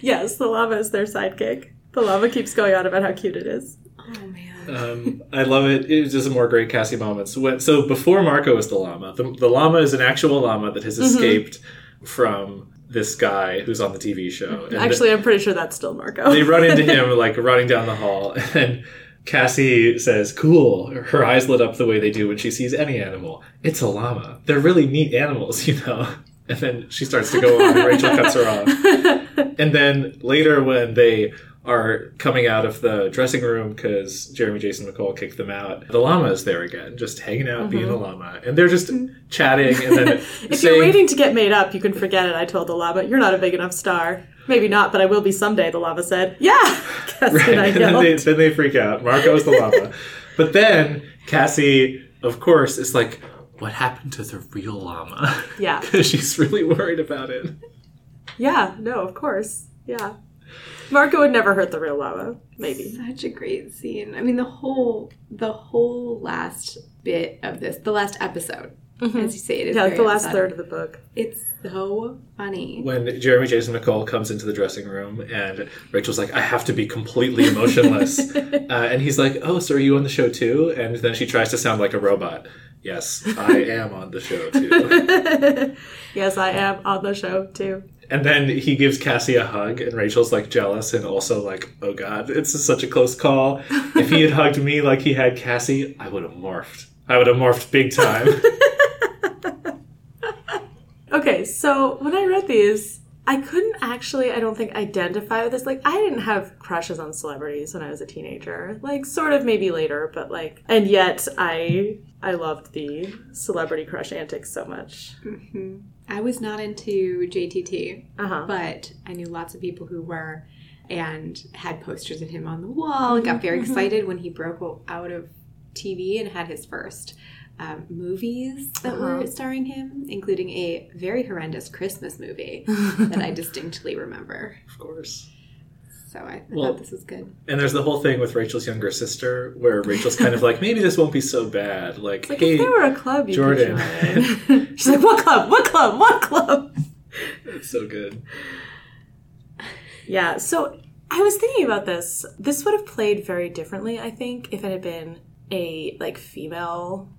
yes, the llama is their sidekick. The llama keeps going on about how cute it is. Oh man. Um, I love it. It's just a more great Cassie moments. When, so before Marco is the llama, the, the llama is an actual llama that Mm-hmm. has escaped from this guy who's on the TV show. And Actually, I'm pretty sure that's still Marco. they run into him like running down the hall, and Cassie says, "Cool." Her eyes lit up the way they do when she sees any animal. It's a llama. They're really neat animals, you know. And then she starts to go on, and Rachel cuts her off. And then later, when they are coming out of the dressing room because Jeremy Jason McCole kicked them out. The llama is there again, just hanging out, being a mm-hmm. llama, and they're just mm-hmm. chatting. And then If saying, you're waiting to get made up, you can forget it. I told the llama, "You're not a big enough star." Maybe not, but I will be someday. The llama said, "Yeah." Right, and then they, then they freak out. Marco is the llama. but then Cassie, of course, is like, what happened to the real llama? Yeah. Because she's really worried about it. Yeah, no, of course. Yeah. Marco would never hurt the real llama. Maybe. Such a great scene. I mean, the whole the whole last bit of this, the last episode, as you say, it is Yeah, like the last episodic. third of the book. It's so funny. When Jeremy Jason McCole comes into the dressing room and Rachel's like, I have to be completely emotionless. uh, and he's like, Oh, so are you on the show too? And then she tries to sound like a robot. Yes, I am on the show too. yes, I am on the show too. And then he gives Cassie a hug, and Rachel's like jealous and also like, oh god, it's such a close call. If he had hugged me like he had Cassie, I would have morphed. I would have morphed big time. Okay, so when I read these, I couldn't actually, I don't think, identify with this. Like, I didn't have crushes on celebrities when I was a teenager. Like, sort of maybe later, but like, and yet I, I loved the celebrity crush antics so much. Mm-hmm. I was not into JTT, Uh huh. but I knew lots of people who were and had posters of him on the wall. And Got very excited when he broke out of TV and had his first um, movies that were starring him, including a very horrendous Christmas movie that I distinctly remember. of course. So I, I Well- thought this was good. And there's the whole thing with Rachel's younger sister, where Rachel's kind of like, maybe this won't be so bad. Like, Like, hey, if there were a club, you Jordan. She's like, what club? What club? What club? it's so good. Yeah, so I was thinking about this. This would have played very differently, I think, if it had been a like female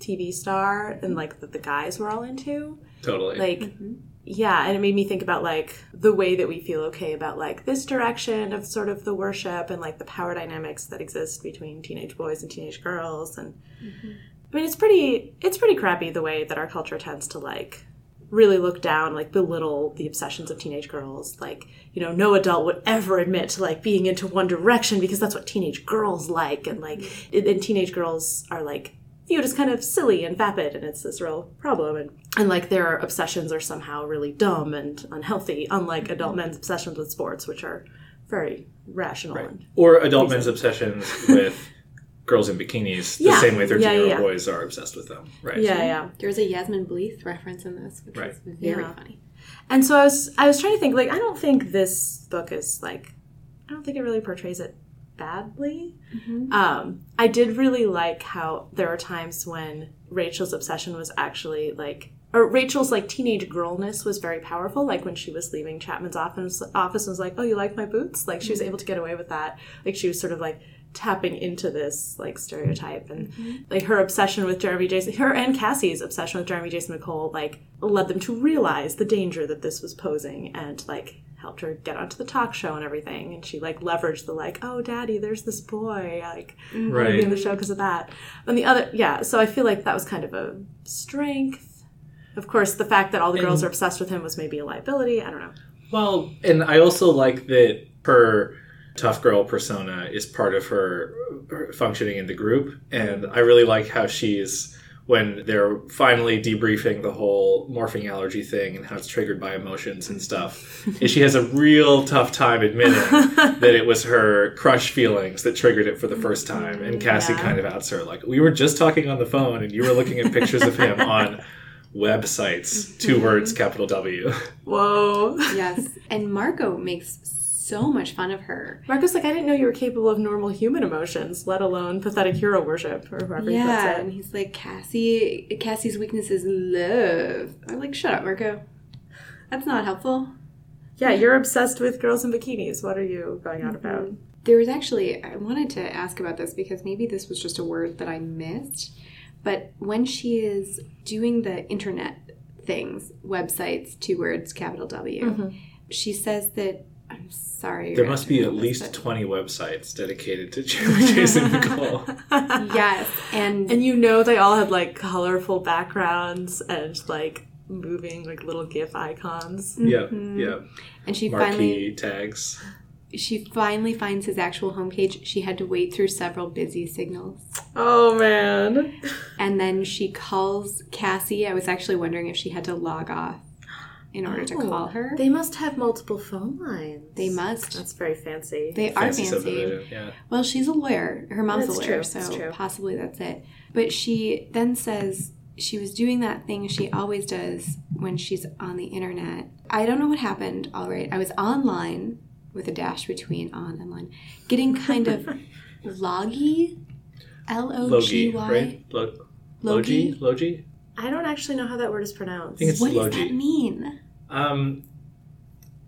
TV star and like that the guys were all into. Totally. Like mm-hmm. Yeah, and it made me think about like the way that we feel okay about like this direction of sort of the worship and like the power dynamics that exist between teenage boys and teenage girls. And mm-hmm. I mean it's pretty it's pretty crappy the way that our culture tends to like really look down like belittle the obsessions of teenage girls. Like you know no adult would ever admit to like being into one direction because that's what teenage girls like. And like mm-hmm. it- and teenage girls are like viewed as kind of silly and vapid and it's this real problem and and like their obsessions are somehow really dumb and unhealthy unlike adult mm-hmm. men's obsessions with sports which are very rational and or adult men's obsessions with girls in bikinis, the Yeah. same way 13 year old yeah, yeah. boys are obsessed with them. Right. yeah yeah There's a Yasmine Bleeth reference in this, which Right. was very Yeah. funny. And so I was I was trying to think like I don't think this book is like I don't think it really portrays it badly. Mm-hmm. Um, I did really like how there are times when Rachel's obsession was actually like or Rachel's like teenage girlness was very powerful. Like when she was leaving Chapman's office, office and was like, "Oh, you like my boots?" Like she was mm-hmm. able to get away with that. Like she was sort of like tapping into this like stereotype and mm-hmm. like her obsession with Jeremy Jason, her and Cassie's obsession with Jeremy Jason McCole, like led them to realize the danger that this was posing and like helped her get onto the talk show and everything. And she like leveraged the like, "Oh, Daddy, there's this boy," like mm-hmm. I in the show because of that. And the other, yeah. So I feel like that was kind of a strength. Of course, the fact that all the girls are obsessed with him was maybe a liability. I don't know. Well, and I also like that her tough girl persona is part of her, her functioning in the group, and I really like how she's when they're finally debriefing the whole morphing allergy thing and how it's triggered by emotions and stuff. and she has a real tough time admitting that it was her crush feelings that triggered it for the first time, and Cassie Yeah. kind of outs her like, "We were just talking on the phone, and you were looking at pictures of him on." Websites, two words, mm-hmm. capital W. Whoa. Yes. and Marco makes so much fun of her. Marco's like, I didn't know you were capable of normal human emotions, let alone pathetic hero worship, or whoever he Yeah, and he's like, Cassie, Cassie's weakness is love. I'm like, shut up, Marco. That's not helpful. Yeah, you're obsessed with girls in bikinis. What are you going on about? Mm-hmm. There was actually, I wanted to ask about this because maybe this was just a word that I missed. But when she is doing the internet things, websites, two words, capital W, mm-hmm. she says that, I'm sorry. There must be at missed least it. 20 websites dedicated to Jason McCole. Yes. And, And you know they all had like colorful backgrounds and like moving like little GIF icons. Mm-hmm. yeah, yeah. and she Marquee finally tags. she finally finds his actual homepage. She had to wait through several busy signals. Oh man. And then she calls Cassie. I was actually wondering if she had to log off in order to Oh, call her. They must have multiple phone lines. They must. That's very fancy. They are Fancy fancy. Yeah. Well, she's a lawyer. Her mom's That's a lawyer, true, so that's true. possibly that's it. But she then says she was doing that thing she always does when she's on the internet. I don't know what happened, all right. I was online with a dash between on and line, getting kind of loggy. L O G Logi, Y. right? Lo- Logi? Logi? Logi? I don't actually know how that word is pronounced. I think it's What does that mean? Um,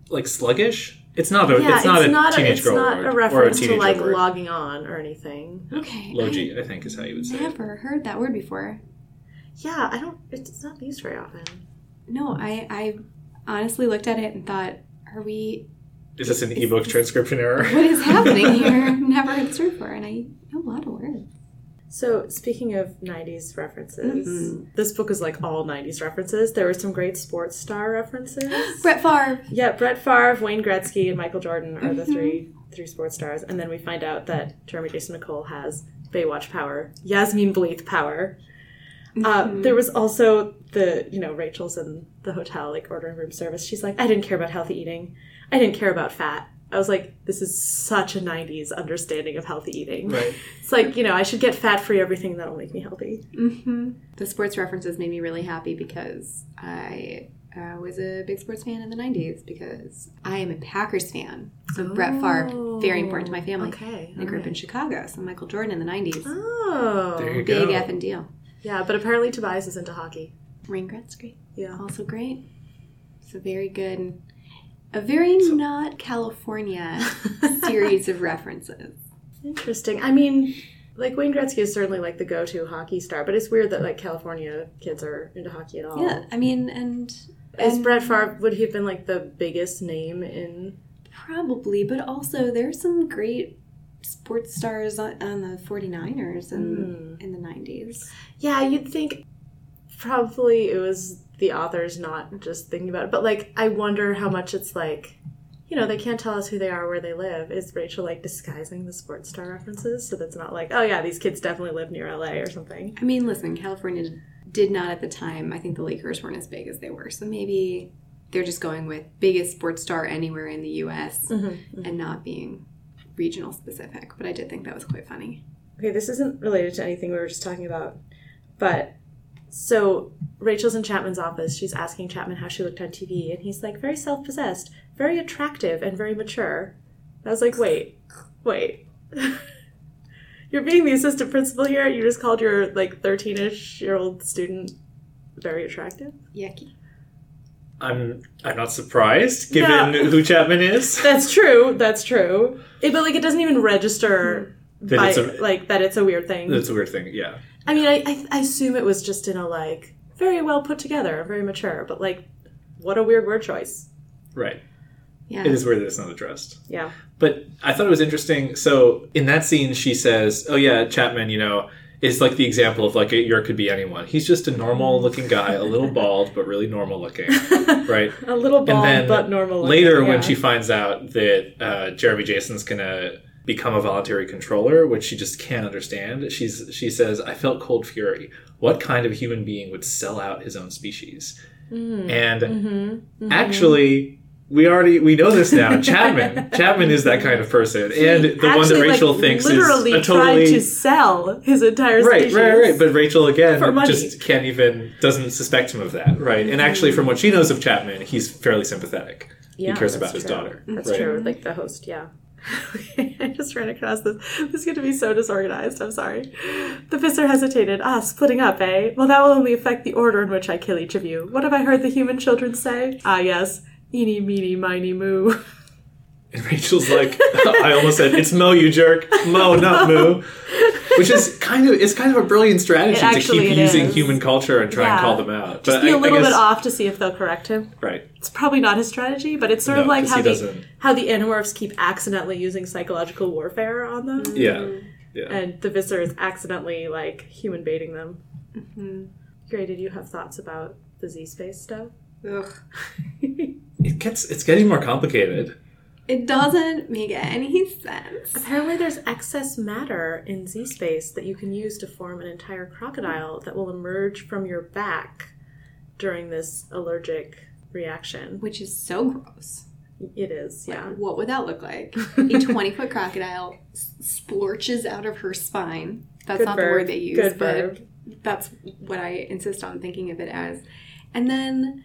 like sluggish? It's not a. yeah, it's not a teenage it's girl not word, a or a reference to like word. logging on or anything. Okay. Logi, I think, is how you would say it. Never heard that word before. Yeah, I don't. It's not used very often. No, I, I honestly looked at it and thought, are we Is this an ebook transcription error? what is happening here? Never heard this word before, and I know a lot of words. So speaking of '90s references, Mhm. this book is like all '90s references. There were some great sports star references. Brett Favre. Yeah, Brett Favre, Wayne Gretzky, and Michael Jordan are the Mhm. three three sports stars. And then we find out that Jeremy Jason McCole has Baywatch power, Yasmine Bleeth power. Uh, Mhm. there was also the you know Rachel's in the hotel like ordering room service. She's like, I didn't care about healthy eating. I didn't care about fat. I was like, this is such a '90s understanding of healthy eating. Right. It's like you know I should get fat free everything that'll make me healthy. hmm The sports references made me really happy because I uh, was a big sports fan in the 90s because I am a Packers fan. So Brett Favre, very important to my family. Okay, I grew up in. Chicago, so Michael Jordan in the 90s. Oh, There you Big go. and deal. yeah, but apparently Tobias is into hockey. Wayne Gretzky, Yeah. also great. So very good. A very not California series of references. Interesting. I mean, like Wayne Gretzky is certainly like the go-to hockey star, but it's weird that like California kids are into hockey at all. Yeah, I mean, and Is and- Brett Favre would he have been like the biggest name in? Probably, but also there's some great sports stars on, on the 49ers in, hmm. in the 90s. Yeah, you'd think probably it was the authors not just thinking about it, but like I wonder how much it's like. You know, they can't tell us who they are, where they live. Is Rachel like disguising the sports star references so that's not like, oh yeah, these kids definitely live near LA or something? I mean, listen, California did not at the time, I think the Lakers weren't as big as they were. So maybe they're just going with biggest sports star anywhere in the US Mm-hmm. and not being regional specific. But I did think that was quite funny. Okay, this isn't related to anything we were just talking about, but so Rachel's in Chapman's office. She's asking Chapman how she looked on TV, and he's like, very self possessed, very attractive, and very mature. I was like, wait, wait. You're being the assistant principal here? You just called your like 13 ish year old student very attractive? Yucky. I'm I'm not surprised, given Yeah. who Chapman is. That's true, that's true. It- but like, it doesn't even register. That by, a- like that it's a weird thing. That's a weird thing. Yeah. I mean, I, I, I assume it was just in a like very well put together, very mature, but like, what a weird word choice. Right. Yeah. It is weird that it's not addressed. Yeah. But I thought it was interesting. So in that scene, she says, "Oh yeah, Chapman, you know, is like the example of like a, your could be anyone. He's just a normal looking guy, a little bald, but really normal looking, right?" A little bald, but normal. later, looking, when she finds out that uh, Jeremy Jason's gonna become a voluntary controller, which she just can't understand, she's she says, "I felt cold fury. What kind of human being would sell out his own species?" Mm. And Mhm. actually. We already we know this now. Chapman, Chapman is that kind of person, and the one that Actually, like, Rachel thinks is literally a tried to sell his entire right, species. right, right. But Rachel again just can't even doesn't suspect him of that, right? And actually, from what she knows of Chapman, he's fairly sympathetic. Yeah, he cares about his true. daughter. That's right? true. Like the host, yeah. I just ran across this. This is going to be so disorganized. I'm sorry. The Visser hesitated. Ah, splitting up, eh? Well, that will only affect the order in which I kill each of you. What have I heard the human children say? Ah, yes. Eeny, meeny, miny, moo. And Rachel's like, I almost said, "It's Mo, you jerk, Mo, not Moo," which is kind of it's kind of a brilliant strategy It to keep using is. human culture and try and call them out. Just but be I- a I little guess- bit off to see if they'll correct him. right? It's probably not his strategy, but it's sort No, of like how the, doesn't- how the Animorphs keep accidentally using psychological warfare on them. Yeah, yeah. And the Visser is accidentally like human baiting them. Mm-hmm. Gray, did you have thoughts about the Z space stuff? Ugh. it gets it's getting more complicated. It doesn't make any sense. Apparently, there's excess matter in Z space that you can use to form an entire crocodile that will emerge from your back during this allergic reaction. Which is so gross. It is, Like, yeah. what would that look like? A 20 foot crocodile splorches out of her spine. That's Good not the word they use, Good but verb. that's what I insist on thinking of it as. And then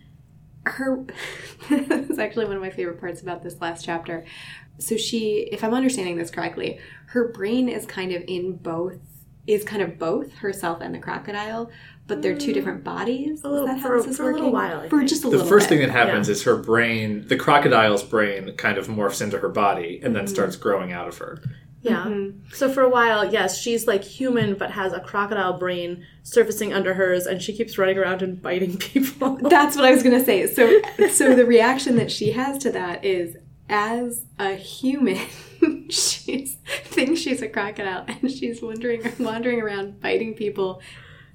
her, this is actually one of my favorite parts about this last chapter. So she, if I'm understanding this correctly, her brain is kind of in both, is kind of both herself and the crocodile, but they're two mm. different bodies. A little- is that how for- this is for a little while, I For think. just a The little first bit. thing that happens Yeah. is her brain, the crocodile's brain, kind of morphs into her body and then mm-hmm. starts growing out of her. Yeah. Mm-hmm. So for a while, yes, she's like human but has a crocodile brain surfacing under hers and she keeps running around and biting people. That's what I was gonna say. So, so the reaction that she has to that is, as a human, she thinks she's a crocodile, and she's wandering wandering around biting people,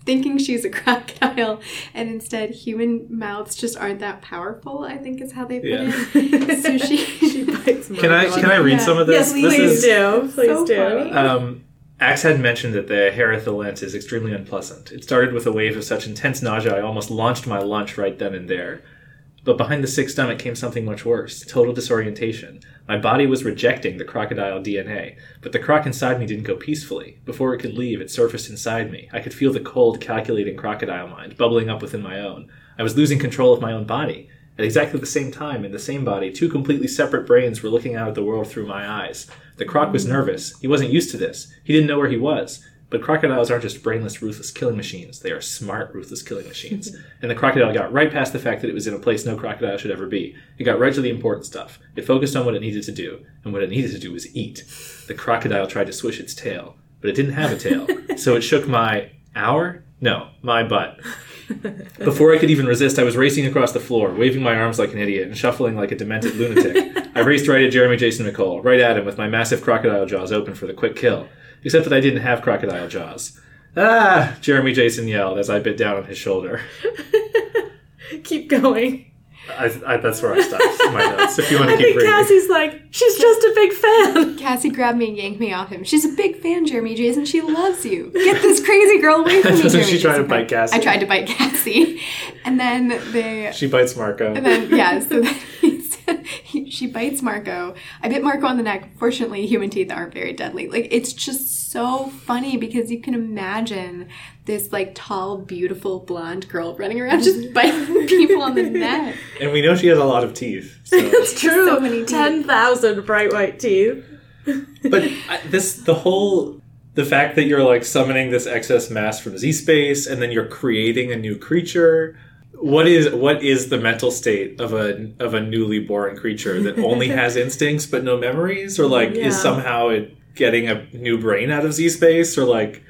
thinking she's a crocodile, and instead, human mouths just aren't that powerful. I think is how they put Yeah. it. So she, she bites Can I can I read Yeah. some of this? Yes, This please is- do. Please so do. funny. Um, Ax had mentioned that the hair at the lens is extremely unpleasant. It started with a wave of such intense nausea I almost launched my lunch right then and there. But behind the sick stomach came something much worse total disorientation. My body was rejecting the crocodile DNA, but the croc inside me didn't go peacefully. Before it could leave, it surfaced inside me. I could feel the cold, calculating crocodile mind bubbling up within my own. I was losing control of my own body. At exactly the same time, in the same body, two completely separate brains were looking out at the world through my eyes. The croc was nervous. He wasn't used to this. He didn't know where he was. But crocodiles aren't just brainless, ruthless killing machines. They are smart, ruthless killing machines. and the crocodile got right past the fact that it was in a place no crocodile should ever be. It got right to the important stuff. It focused on what it needed to do, and what it needed to do was eat. The crocodile tried to swish its tail, but it didn't have a tail. so it shook my our? No, my butt. Before I could even resist, I was racing across the floor, waving my arms like an idiot and shuffling like a demented lunatic. I raced right at Jeremy Jason McCole, right at him with my massive crocodile jaws open for the quick kill. Except that I didn't have crocodile jaws. Ah! Jeremy Jason yelled as I bit down on his shoulder. Keep going. I, I, that's where I stopped in my notes. If you want to I keep think reading. Cassie's like, she's just a big fan. Cassie grabbed me and yanked me off him. She's a big fan, Jeremy Jason. She loves you. Get this crazy girl away from me. Doesn't Jeremy she try to bite Cassie? I tried to bite Cassie, and then they She bites Marco. And then yeah, so then he he, she bites Marco. I bit Marco on the neck. Fortunately, human teeth aren't very deadly. Like it's just so funny because you can imagine this like tall, beautiful blonde girl running around just biting people on the neck. and we know she has a lot of teeth. So. It's true. So many teeth. 10,000 bright white teeth. but I, this the whole the fact that you're like summoning this excess mass from Z space and then you're creating a new creature. What is what is the mental state of a of a newly born creature that only has instincts but no memories, or like Yeah. is somehow it getting a new brain out of Z space, or like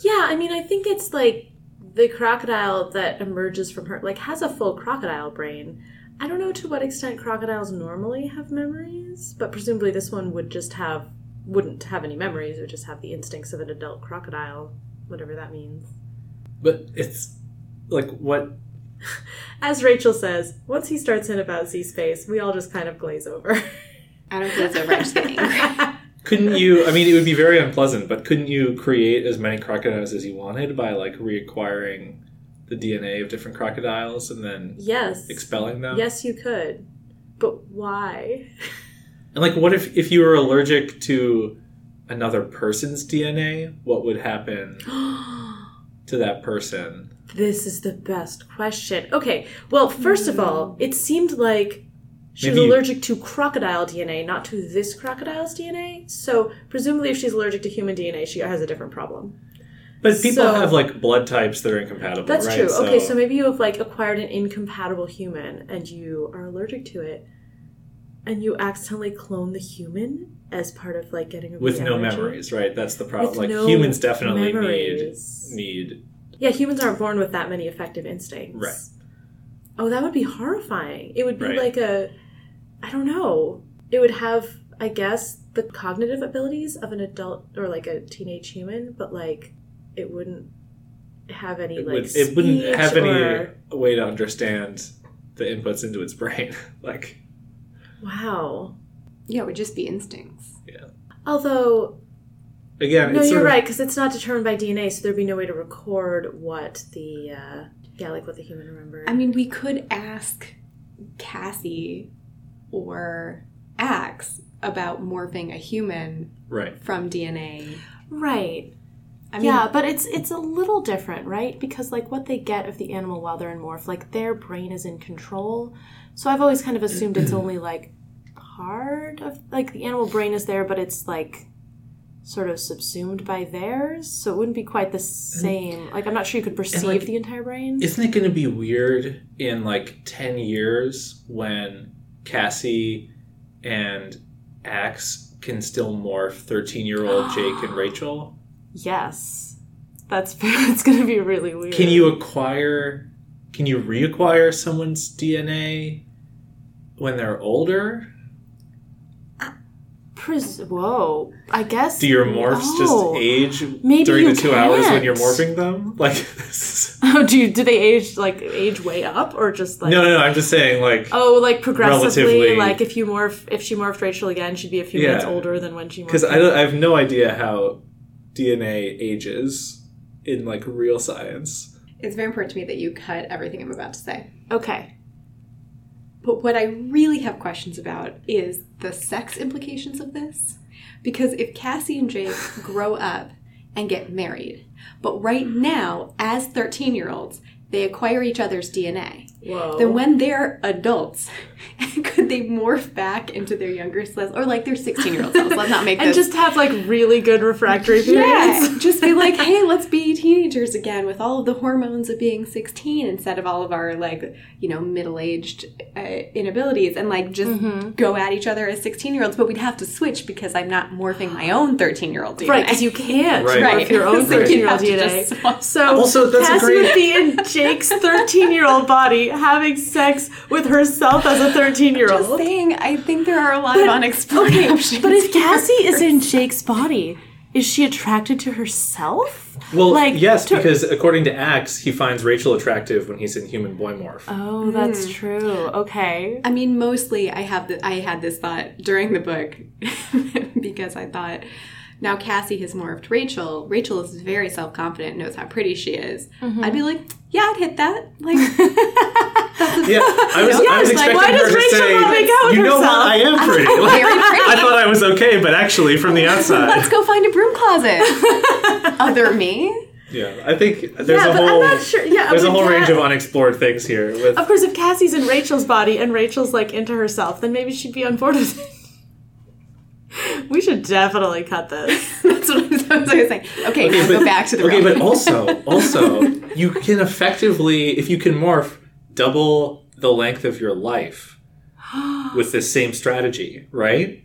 Yeah, I mean, I think it's like the crocodile that emerges from her, like, has a full crocodile brain. I don't know to what extent crocodiles normally have memories, but presumably this one would just have, wouldn't have any memories, it would just have the instincts of an adult crocodile, whatever that means. but it's like what As Rachel says, once he starts in about Z Space, we all just kind of glaze over. I don't feel so much angry. Couldn't you i mean it would be very unpleasant but couldn't you create as many crocodiles as you wanted by like reacquiring the dna of different crocodiles and then yes. expelling them Yes, you could. But why? and like what if if you were allergic to another person's dna what would happen to that person This is the best question. Okay, well, first of all, it seemed like she was Maybe you- allergic to crocodile DNA, not to this crocodile's DNA. So, presumably, if she's allergic to human DNA, she has a different problem. but people So- have like blood types that are incompatible That's right? true. Okay, so maybe you have like acquired an incompatible human and you are allergic to it, and you accidentally clone the human as part of like getting a with no memories right that's the problem With like no humans definitely memories. need need Yeah, humans aren't born with that many effective instincts. Right. Oh, that would be horrifying. It would be Right. like a, I don't know. It would have, I guess, the cognitive abilities of an adult or like a teenage human, but like it wouldn't have any it, like would, it wouldn't speech have any or- way to understand the inputs into its brain like Wow. Yeah, it would just be instincts. Yeah. Although, Again, no, it's you're of- right, because it's not determined by DNA, so there'd be no way to record what the, uh, yeah, like what the human remembered. I mean, we could ask Cassie or Ax about morphing a human Right. from DNA. right. I mean, yeah, but it's it's a little different, right? Because like what they get of the animal while they're in morph, like their brain is in control. So I've always kind of assumed it's only like part of like the animal brain is there, but it's like sort of subsumed by theirs. So it wouldn't be quite the same. Like I'm not sure you could perceive like, the entire brain. Isn't it going to be weird in like 10 years when Cassie and Ax can still morph 13 year old Jake and Rachel? Yes, that's it's going to be really weird. Can you acquire, can you reacquire someone's DNA when they're older? Pres- Whoa, I guess. Do your morphs Oh. just age Maybe during the two hours when you're morphing them? Like, Oh, do you, do they age like age way up or just like no, no, no. I'm just saying, like, Oh, like progressively, Relatively- like if you morph, if she morphed Rachel again, she'd be a few minutes older than when she morphed. because I, don't- I have no idea how DNA ages in like real science. it's very important to me that you cut everything I'm about to say. okay, But what I really have questions about is the sex implications of this. Because if Cassie and Jake grow up and get married, but right now, as 13 year olds, they acquire each other's DNA, whoa. then when they're adults, could they morph back into their younger selves? Or like their 16 year old selves? Let's not make and this. just have like really good refractory yeah, periods. just be like, hey, let's be teenagers again with all of the hormones of being 16 instead of all of our, like, you know, middle aged uh, inabilities and, like, just Mm-hmm. go at each other as 16 year olds. But we'd have to switch because I'm not morphing my own 13 year old DNA. Right, because you can't Right. morph Right. your own thirteen-year-old have DNA. just. So Also, that's a great- would be in Jake's thirteen-year-old body having sex with herself as a thirteen-year-old. Just saying, I think there are a lot of unexplored options. But if. Cassie is in Jake's body, is she attracted to herself? Well, Like, yes, to- because according to Ax, he finds Rachel attractive when he's in human boy morph. Oh, that's hmm. true. Okay. I mean, mostly I have the, I had this thought during the book because I thought now Cassie has morphed Rachel. Rachel is very self confident, knows how pretty she is. Mm-hmm. I'd be like, yeah, I'd hit that. Like, yeah, I was, I Yes, was like, expecting why her does to Rachel say, not make out with "You know herself?" what? I am pretty." Like, very pretty. I thought I was okay, but actually, from the outside, let's go find a broom closet. Other me. yeah, I think there's yeah, a but whole I'm not sure. Yeah, there's a whole Ca- range of unexplored things here. With Of course, if Cassie's in Rachel's body and Rachel's like into herself, then maybe she'd be on board with it. We should definitely cut this. That's what, that's what I was saying. Okay, now go back to the okay, room. but also, also, you can effectively, if you can morph, double the length of your life with this same strategy, right?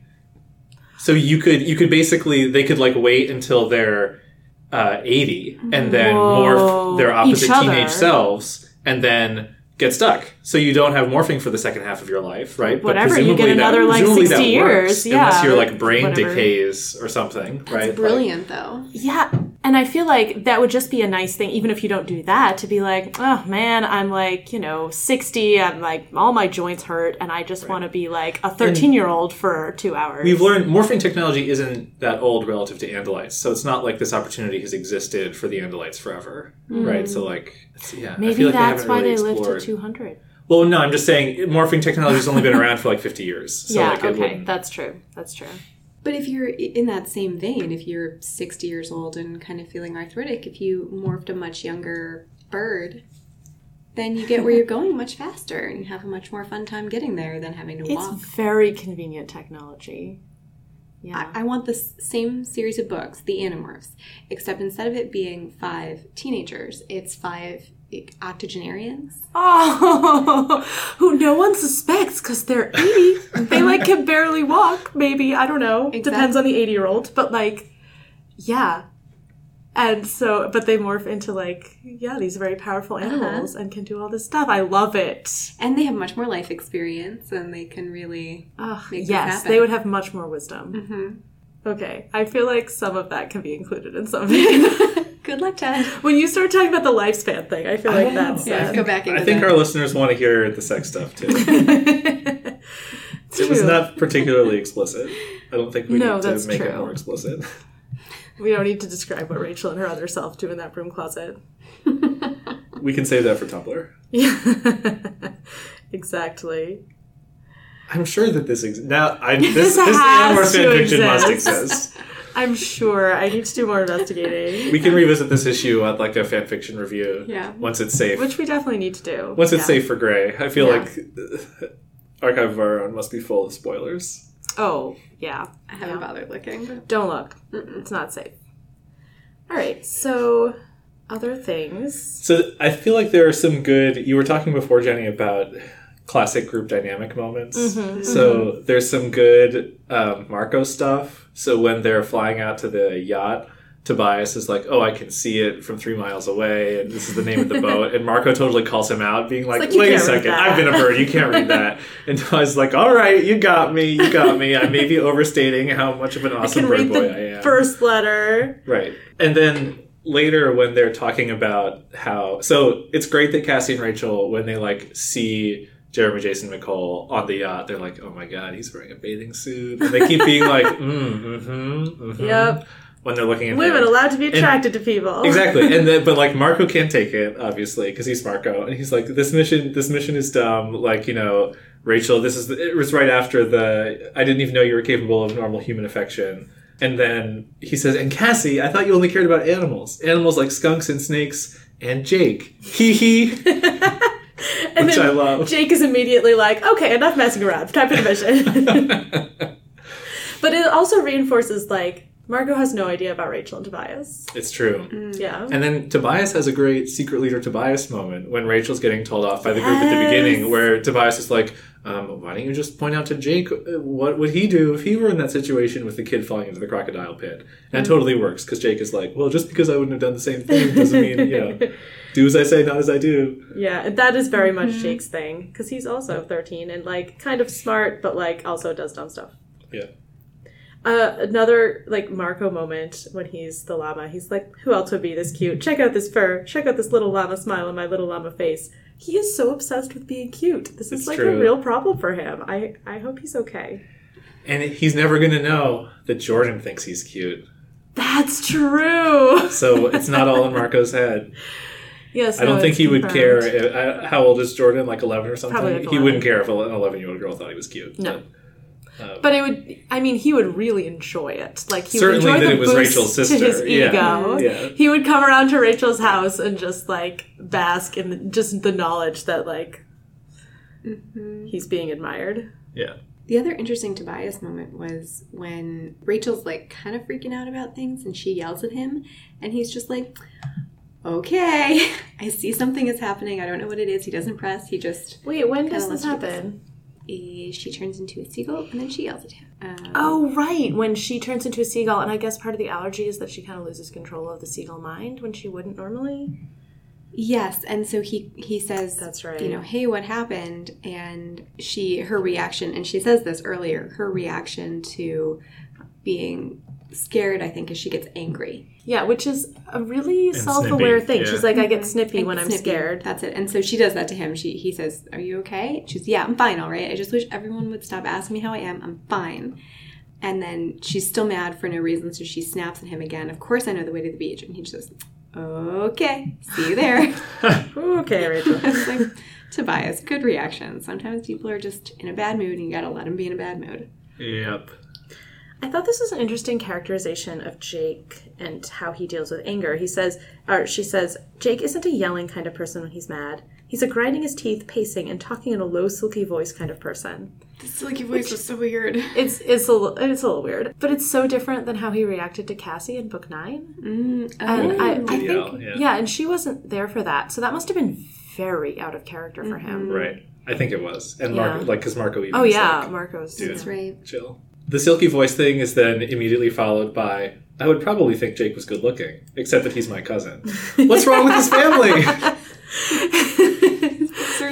So you could, you could basically, they could like wait until they're uh, eighty and then Whoa. morph their opposite teenage selves, and then get stuck. So you don't have morphing for the second half of your life, right? But Whatever, you get presumably that- another, like, presumably 60 that years, works, yeah, unless your like brain whatever. decays or something, right? Like- Brilliant, though. Yeah, and I feel like that would just be a nice thing, even if you don't do that, to be like, oh man, I'm like, you know, 60, I'm like, all my joints hurt, and I just want to be like a 13 year old for two hours. We've learned morphing technology isn't that old relative to Andalites, so it's not like this opportunity has existed for the Andalites forever, right? Hmm. So like, yeah, I Maybe feel like that's they why haven't they really lived to explored. 200. Well, no, I'm just saying morphing technology has only been around for like 50 years. So yeah, like, okay, wouldn't- that's true. That's true. But if you're in that same vein, if you're 60 years old and kind of feeling arthritic, if you morphed a much younger bird, then you get where you're going much faster and you have a much more fun time getting there than having to It's walk. It's very convenient technology. Yeah. I, I want this same series of books, The Animorphs, except instead of it being five teenagers, it's five octogenarians. Oh, who no one suspects because they're 80. they like can barely walk, maybe. I don't know. Depends on the 80 year old. But like, yeah. And so, but they morph into like, yeah, these very powerful animals and can do all this stuff. I love it. And they have much more life experience and they can really. Make yes, they would have much more wisdom. Mm-hmm. Okay, I feel like some of that can be included in something. Good luck, Ted. when you start talking about the lifespan thing, I feel like oh, don't that's Yeah, go back into I think that. our listeners want to hear the sex stuff too. it's It was not particularly explicit. I don't think we No, need to that's make it more explicit. We don't need to describe what Rachel and her other self do in that broom closet. We can save that for Tumblr. Yeah. exactly. I'm sure that this ex- now I this This this has Animorphs to fanfiction must exist. exist. I'm sure. I need to do more investigating. We can revisit this issue at like a fanfiction review. Yeah. Once it's safe. Which we definitely need to do. Once it's Yeah. safe for Gray. I feel Yeah. like Archive of Our Own must be full of spoilers. Oh, yeah. I haven't Yeah. bothered looking. But Don't look. It's not safe. All right. So, other things. So I feel like there are some good. You were talking before, Jenny, about classic group dynamic moments. Mm-hmm, So there's some good um, Marco stuff. So when they're flying out to the yacht, Tobias is like, "Oh, I can see it from three miles away, and this is the name of the boat." And Marco totally calls him out, being like, like, "Wait a second. I've been a bird. You can't read that." And Tobias is like, "All right, you got me. You got me. I may be overstating how much of an awesome can bird read boy I am." first letter. Right. And then later when they're talking about how so it's great that Cassie and Rachel when they like see Jeremy Jason McCole on the yacht, they're like, Oh my god, he's wearing a bathing suit. And they keep being like, mm, mm-hmm, mm-hmm. Yep. When they're looking at Women him. allowed to be attracted to people. Exactly, and then, but like Marco can't take it, obviously, because he's Marco, and he's like, "This mission, this mission is dumb." Like, you know, Rachel, this is it was right after the I didn't even know you were capable of normal human affection, and then he says, "And Cassie, I thought you only cared about animals, animals like skunks and snakes and Jake." Hee hee, and which then I love. Jake is immediately like, okay, enough messing around. Time for the mission. but it also reinforces, like, Marco has no idea about Rachel and Tobias. it's true. Mm. Yeah. And then Tobias has a great secret leader Tobias moment when Rachel's getting told off by the group at the beginning, where Tobias is like, um, "Why don't you just point out to Jake uh, what would he do if he were in that situation with the kid falling into the crocodile pit?" And it totally works because Jake is like, "Well, just because I wouldn't have done the same thing doesn't mean you know, do as I say, not as I do." Yeah, that is very much Mm-hmm. Jake's thing because he's also 13 and like kind of smart, but like also does dumb stuff. Yeah. Uh, another like Marco moment when he's the llama. He's like, "Who else would be this cute? Check out this fur. Check out this little llama smile on my little llama face." He is so obsessed with being cute. This is It's like true. a real problem for him. I I hope he's okay. And he's never going to know that Jordan thinks he's cute. That's true. So it's not all in Marco's head. Yes, I don't think it's he would confirmed. care. uh, How old is Jordan? Like 11 or something? Like he wouldn't care if an 11 year old girl thought he was cute. No. But, But it would. I mean, he would really enjoy it. Like he Certainly would enjoy that the it was boost Rachel's to his sister. Yeah. ego. Yeah. He would come around to Rachel's house and just like bask in just the knowledge that like mm-hmm. he's being admired. yeah. The other interesting Tobias moment was when Rachel's like kind of freaking out about things and she yells at him and he's just like, okay, I see something is happening. I don't know what it is. He doesn't press. He just, Wait, when does this happen? Eh, she turns into a seagull and then she yells at him. Um, Oh, right. When she turns into a seagull, and I guess part of the allergy is that she kind of loses control of the seagull mind when she wouldn't normally. Yes, and so he he says That's right. You know, hey, what happened? And she her reaction, and she says this earlier. Her reaction to being scared, I think, is she gets angry. Yeah, which is a really And self-aware snippy, thing. yeah. She's like, I get mm-hmm. snippy And when I'm snippy. scared. That's it. And so she does that to him. She he says, "Are you okay?" She's, "Yeah, I'm fine. All right. I just wish everyone would stop asking me how I am. I'm fine." And then she's still mad for no reason, so she snaps at him again. Of course, I know the way to the beach, and he just says, "Okay, see you there." Okay, Rachel. it's like Tobias, good reaction. Sometimes people are just in a bad mood, and you gotta let them be in a bad mood. Yep. I thought this was an interesting characterization of Jake and how he deals with anger. He says, or she says, Jake isn't a yelling kind of person when he's mad. He's a grinding his teeth, pacing, and talking in a low, silky voice kind of person. The silky voice was so weird. It's it's a little, it's a little weird, but it's so different than how he reacted to Cassie in book nine. Mm, And I, I think, yeah. yeah. and she wasn't there for that, so that must have been very out of character for him. Right. I think it was. And Yeah. Marco, like, because Marco even Oh yeah, like, Marco's. Dude. That's right. chill. The silky voice thing is then immediately followed by, I would probably think Jake was good looking, except that he's my cousin. What's wrong with his family?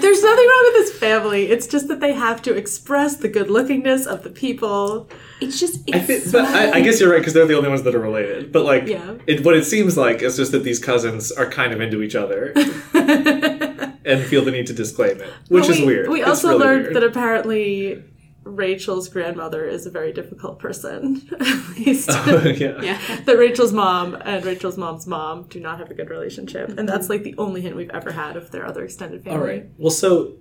There's nothing wrong with his family. It's just that they have to express the good lookingness of the people. It's just I think, but I, I guess you're right because they're the only ones that are related. But like, Yeah. it, what it seems like is just that these cousins are kind of into each other and feel the need to disclaim it, which But is weird. We It's also really learned weird. that apparently Rachel's grandmother is a very difficult person. At least. Oh, yeah. Yeah. that Rachel's mom and Rachel's mom's mom do not have a good relationship. And that's like the only hint we've ever had of their other extended family. All right. Well, so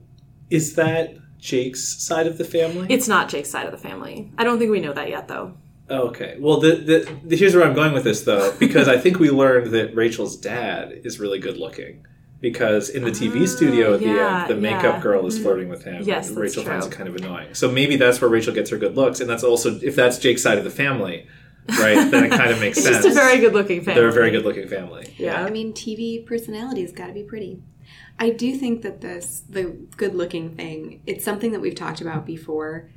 is that Jake's side of the family? It's not Jake's side of the family. I don't think we know that yet, though. Oh, okay. Well, the, the, the here's where I'm going with this though, because I think we learned that Rachel's dad is really good looking. Because in the TV studio at the Ah, end, the makeup yeah. Mm-hmm. girl is flirting with him. Yes, and that's Rachel finds it kind of annoying. So maybe that's where Rachel gets her good looks, and that's also if that's Jake's side of the family, right? then it kind of makes It's sense. just a very good looking family. They're a very good looking family. Yeah. I mean, TV personality's got to be pretty. I do think that this, the good looking thing, it's something that we've talked about before,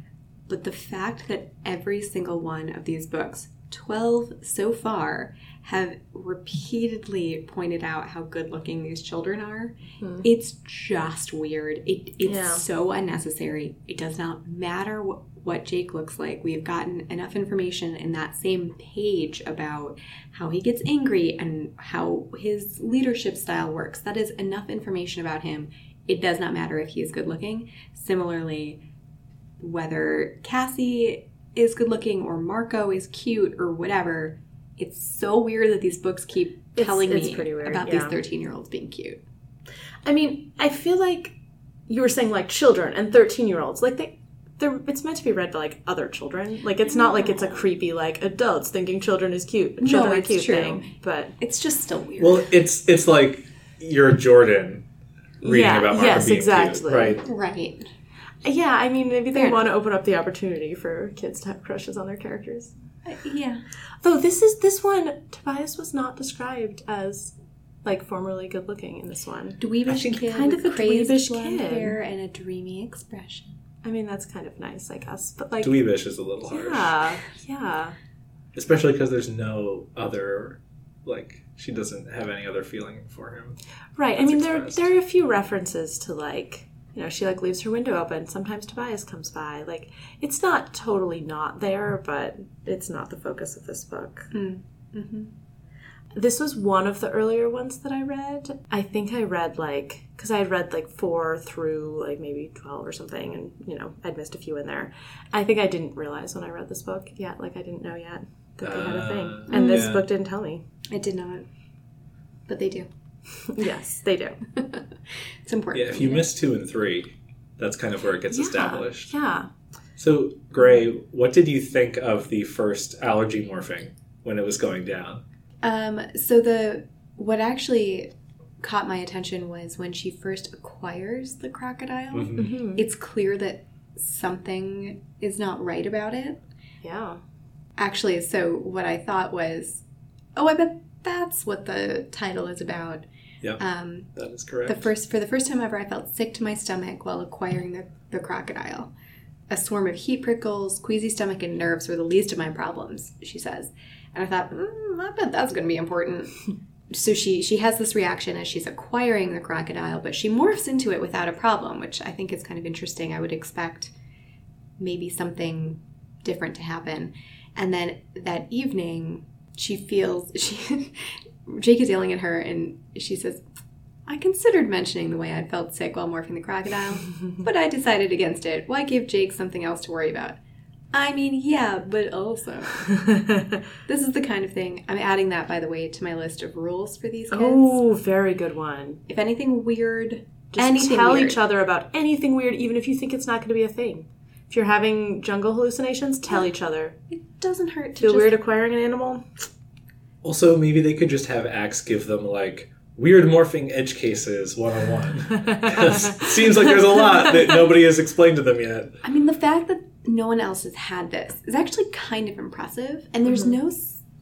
but the fact that every single one of these books, 12 so far, have repeatedly pointed out how good looking these children are, hmm. it's just weird. It, it's Yeah. so unnecessary. It does not matter what, what Jake looks like. We have gotten enough information in that same page about how he gets angry and how his leadership style works. That is enough information about him. It does not matter if he is good looking. Similarly, whether Cassie is good looking or Marco is cute or whatever, it's so weird that these books keep telling it's me weird, about yeah. these 13 year olds being cute. I mean, I feel like you were saying like children and 13 year olds. Like, they. They're, it's meant to be read by like other children. Like it's not like it's a creepy like adults thinking children is cute, children are it's cute true. thing. But It's just still weird. Well, it's it's like you're Jordan reading Yeah, about Marco yes, being exactly. cute, right? right. yeah, I mean maybe they Fair want to open up the opportunity for kids to have crushes on their characters. Uh, yeah. Though this is this one, Tobias was not described as like formerly good looking in this one. Dweebish kid kind of a dweebish blonde kid. hair and a dreamy expression. I mean that's kind of nice, I guess. But like Dweebish is a little harsh. yeah, yeah. especially because there's no other like she doesn't have any other feeling for him Right. I That's mean there there are a few references to like you know, she like leaves her window open. Sometimes Tobias comes by. Like it's not totally not there, but it's not the focus of this book. Mm-hmm. This was one of the earlier ones that I read. I think I read like because I had read like four through like maybe twelve or something, and you know I'd missed a few in there. I think I didn't realize when I read this book yet, like I didn't know yet that they had a Uh, thing, and this book didn't tell me. it did not, but they do. Yes, they do. It's important. yeah if you miss two and three that's kind of where it gets Yeah, established Yeah. so gray what did you think of the first allergy morphing when it was going down Um, so the what actually caught my attention was when she first acquires the crocodile. Mhm. Mhm. It's clear that something is not right about it. Yeah. Actually, so what I thought was, oh, I bet that's what the title is about. Yep. Um, that is correct the first for the first time ever, I felt sick to my stomach while acquiring the, the crocodile. A swarm of heat prickles, queasy stomach, and nerves were the least of my problems, she says. And I thought, mm, I bet that's going to be important. so she she has this reaction as she's acquiring the crocodile, but she morphs into it without a problem, which I think is kind of interesting. I would expect maybe something different to happen. And then that evening, she feels she Jake is yelling at her, and she says, I considered mentioning the way I'd felt sick while morphing the crocodile, but I decided against it. Why give Jake something else to worry about? I mean, yeah, but also. This is the kind of thing. I'm adding that, by the way, to my list of rules for these kids. oh, very good one. If anything weird, Just anything tell weird. each other about anything weird, even if you think it's not going to be a thing. If you're having jungle hallucinations, tell each other. It doesn't hurt to Feel just weird acquiring an animal? Also maybe they could just have Ax give them like weird morphing edge cases 101 'Cause it seems like there's a lot that nobody has explained to them yet. I mean, the fact that no one else has had this is actually kind of impressive, and there's mm-hmm. no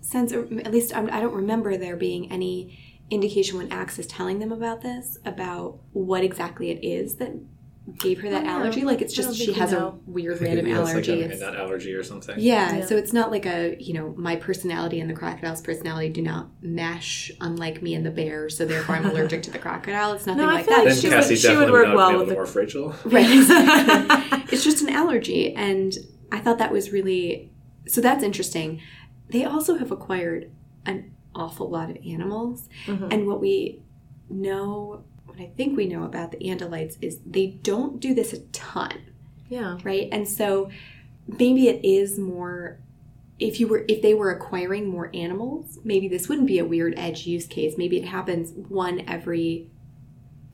sense, or at least I don't remember there being any indication when Ax is telling them about this about what exactly it is that gave her that allergy. Like it's just she think we has a weird random maybe that's allergy. like a, a allergy or something yeah, Yeah. so it's not like a, you know, my personality and the crocodile's personality do not mesh, unlike me and the bear, so therefore I'm allergic to the crocodile. It's nothing No, like that. like then she Cassie would- she would definitely work well not with be the- able to morph Rachel. right, it's just an allergy. And I thought that was really, so that's interesting. They also have acquired an awful lot of animals. Mhm. And what we know, what I think we know about the Andalites is they don't do this a ton. Yeah. right? And so maybe it is more if you were if they were acquiring more animals, maybe this wouldn't be a weird edge use case. Maybe it happens one every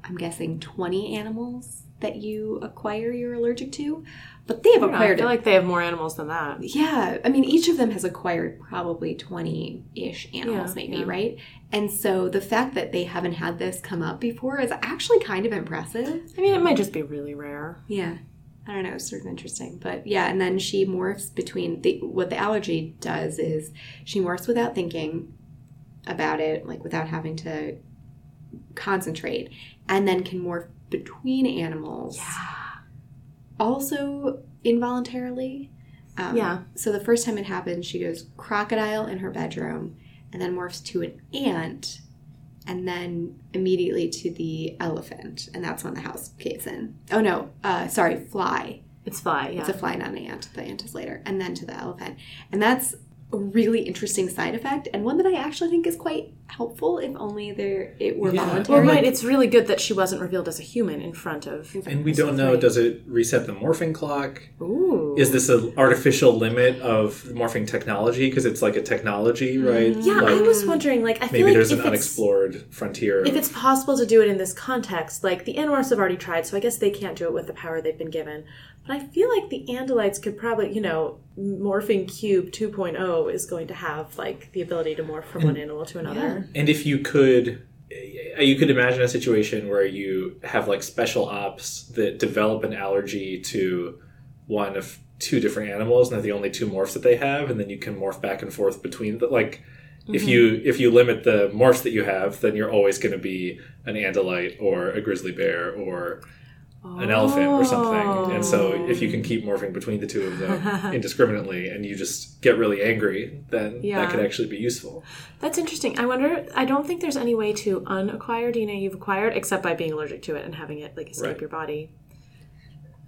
I'm guessing 20 animals that you acquire you're allergic to. But they have I don't I acquired feel like they have more animals than that. Yeah, I mean, each of them has acquired probably 20 ish animals, Yeah, maybe, yeah. right? And so the fact that they haven't had this come up before is actually kind of impressive. I mean, it might just be really rare. Yeah. I don't know, it's sort of interesting. But yeah, and then she morphs between the what the allergy does is she morphs without thinking about it, like without having to concentrate, and then can morph between animals. Yeah. Also involuntarily. Um, Yeah. So the first time it happens, she goes crocodile in her bedroom, and then morphs to an ant, and then immediately to the elephant, and that's when the house caves in. Oh no, uh, sorry, fly. It's fly, yeah. It's a fly, not an ant. The ant is later, and then to the elephant, and that's a really interesting side effect, and one that I actually think is quite helpful, if only there it were Yeah. well, voluntary. right. It's really good that she wasn't revealed as a human in front of. And we don't know, does it reset the morphing clock? Ooh. Is this an artificial limit of morphing technology? Because it's like a technology, right? Mm-hmm. Yeah, I was wondering. Like, I feel maybe like there's if an unexplored frontier. If it's possible to do it in this context, like the Animorphs have already tried, so I guess they can't do it with the power they've been given. But I feel like the Andalites could probably, you know, Morphing Cube 2.0 is going to have like the ability to morph from one animal to another. And if you could, eh, you could imagine a situation where you have like special ops that develop an allergy to one of two different animals, and they're the only two morphs that they have, and then you can morph back and forth between. The, like, if mm-hmm. you if you limit the morphs that you have, then you're always going to be an andalite or a grizzly bear or an elephant or something. And so oh. if you can keep morphing between the two of them indiscriminately, and you just get really angry, then Yeah. that could actually be useful. That's interesting. I wonder. I don't think there's any way to unacquire DNA you've acquired except by being allergic to it and having it like escape Right. your body.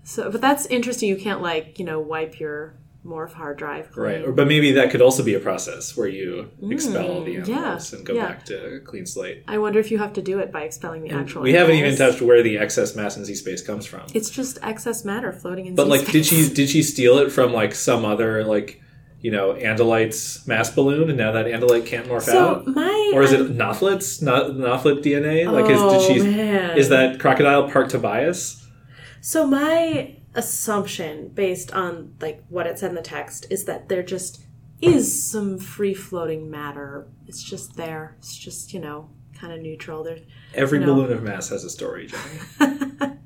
So, but that's interesting. You can't like you know wipe your morph hard drive. Clean. Right, or, but maybe that could also be a process where you expel the Mm, yeah, and go yeah. back to clean slate. I wonder if you have to do it by expelling the actual. we haven't even touched where the excess mass in Z space comes from. It's just excess matter floating in. But like, did Z-space. she did she steal it from like some other like you know Andalite's mass balloon, and now that Andalite can't morph So out, my or is it Nothlit's not Nothlit DNA? Like, is Oh, did she man. is that crocodile part Tobias? So my assumption, based on like what it said in the text, is that there just is some free floating matter. It's just there. It's just you know kind of neutral. There's Every No. balloon of mass has a story, Jenny.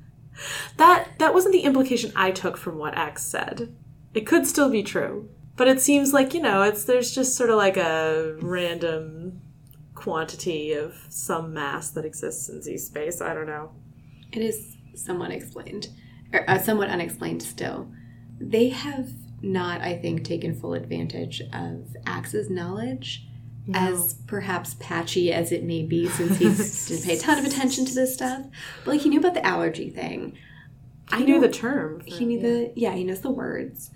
that that wasn't the implication I took from what Ax said. It could still be true, but it seems like you know it's there's just sort of like a random quantity of some mass that exists in Z space. I don't know. It is somewhat explained, or uh, somewhat unexplained still. They have not, I think, taken full advantage of Ax's knowledge, as perhaps patchy as it may be, since he didn't pay a ton of attention to this stuff. But like he knew about the allergy thing. I I knew the term. He knew the yeah, he knows the words.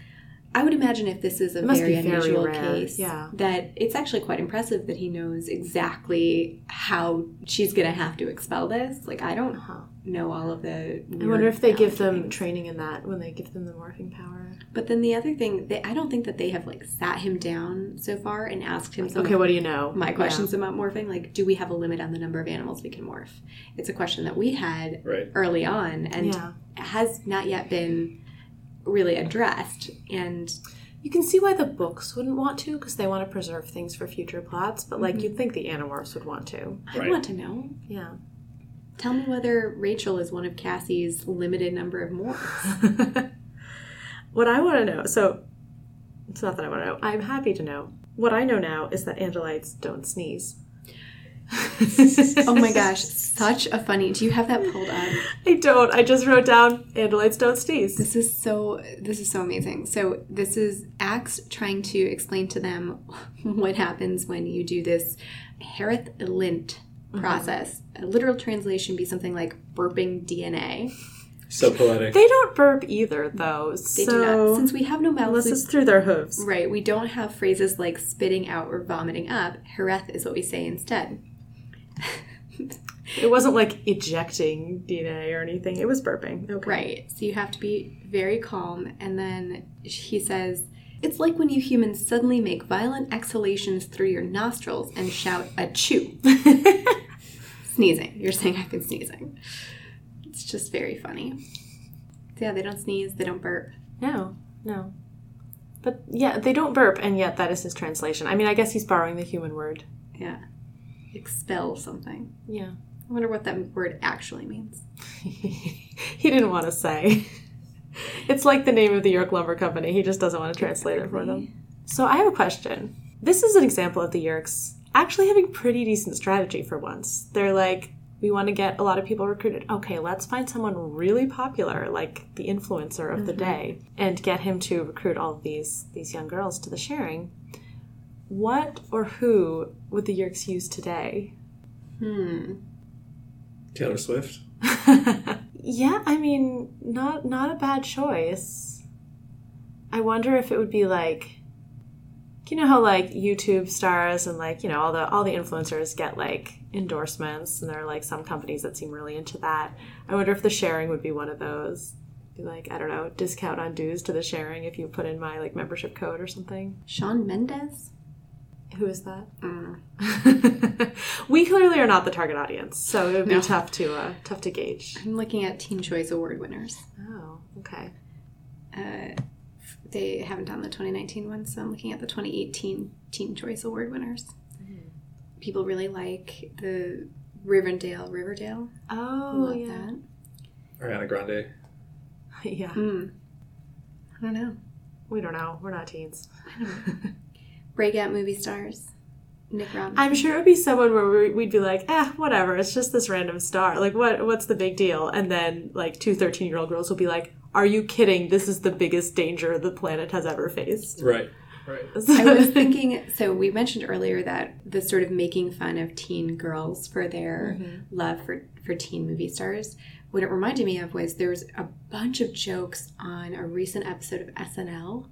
I would imagine if this is a must very be very unusual rare, case, yeah. that it's actually quite impressive that he knows exactly how she's gonna have to expel this. Like I don't Huh. know all of the. I wonder if they give them things. training in that when they give them the morphing power. But then the other thing, they, I don't think that they have like sat him down so far and asked him some Okay, of what do you know? my Yeah. questions about morphing. Like, do we have a limit on the number of animals we can morph? It's a question that we had Right. early on and Yeah. has not yet been really addressed. And You can see why the books wouldn't want to because they want to preserve things for future plots. But like, mm-hmm. you'd think the Animorphs would want to. I Right. want to know. Yeah. Tell me whether Rachel is one of Cassie's limited number of morphs. what I want to know. So it's not that I want to know. I'm happy to know. What I know now is that Andalites don't sneeze. Oh my gosh, such a funny. Do you have that pulled up? I don't. I just wrote down Andalites don't sneeze. This is so this is so amazing. So this is Ax trying to explain to them what happens when you do this Harith lint mm-hmm. process. A literal translation be something like burping DNA. So poetic. They don't burp either, though. They so do not. Since we have no mouths, unless we- it's through their hooves. right, we don't have phrases like spitting out or vomiting up. Hareth is what we say instead. It wasn't like ejecting DNA or anything. It was burping. Okay. Right. So you have to be very calm. And then he says, It's like when you humans suddenly make violent exhalations through your nostrils and shout, Achoo. sneezing. You're saying I've been sneezing. It's just very funny. Yeah, they don't sneeze, they don't burp. No, no. But yeah, they don't burp, and yet that is his translation. I mean, I guess he's borrowing the human word. Yeah. Expel something. Yeah. I wonder what that word actually means. he didn't want to say. It's like the name of the York Lumber Company. He just doesn't want to translate it for them. So I have a question. This is an example of the Yeerks actually having pretty decent strategy for once. They're like, we want to get a lot of people recruited. Okay, let's find someone really popular, like the influencer of the mm-hmm. day, and get him to recruit all of these these young girls to the sharing. What or who would the Yeerks use today? Hmm. Taylor Swift. Yeah, I mean, not not a bad choice. I wonder if it would be like you know how like YouTube stars and like, you know, all the all the influencers get like endorsements and there are like some companies that seem really into that. I wonder if the sharing would be one of those. Be like, I don't know, discount on dues to the sharing if you put in my like membership code or something. Shawn Mendes? Who is that? Mm. we clearly are not the target audience, so it would be No. tough to uh, tough to gauge. I'm looking at Teen Choice Award winners. Oh, okay. Uh, they haven't done the 2019 one, so I'm looking at the 2018 Teen Choice Award winners. People really like the Riverdale. Riverdale. Oh, Love yeah. that. Ariana Grande. Yeah. Hmm. I don't know. We don't know. We're not teens. Breakout movie stars. Nick Robinson. I'm sure it would be someone where we- we'd be like, eh, whatever. It's just this random star. Like, what? What's the big deal? And then, like, two 13 year old girls will be like, are you kidding? This is the biggest danger the planet has ever faced. Right. Right. I was thinking, so we mentioned earlier that the sort of making fun of teen girls for their love for, for teen movie stars. What it reminded me of was there was a bunch of jokes on a recent episode of SNL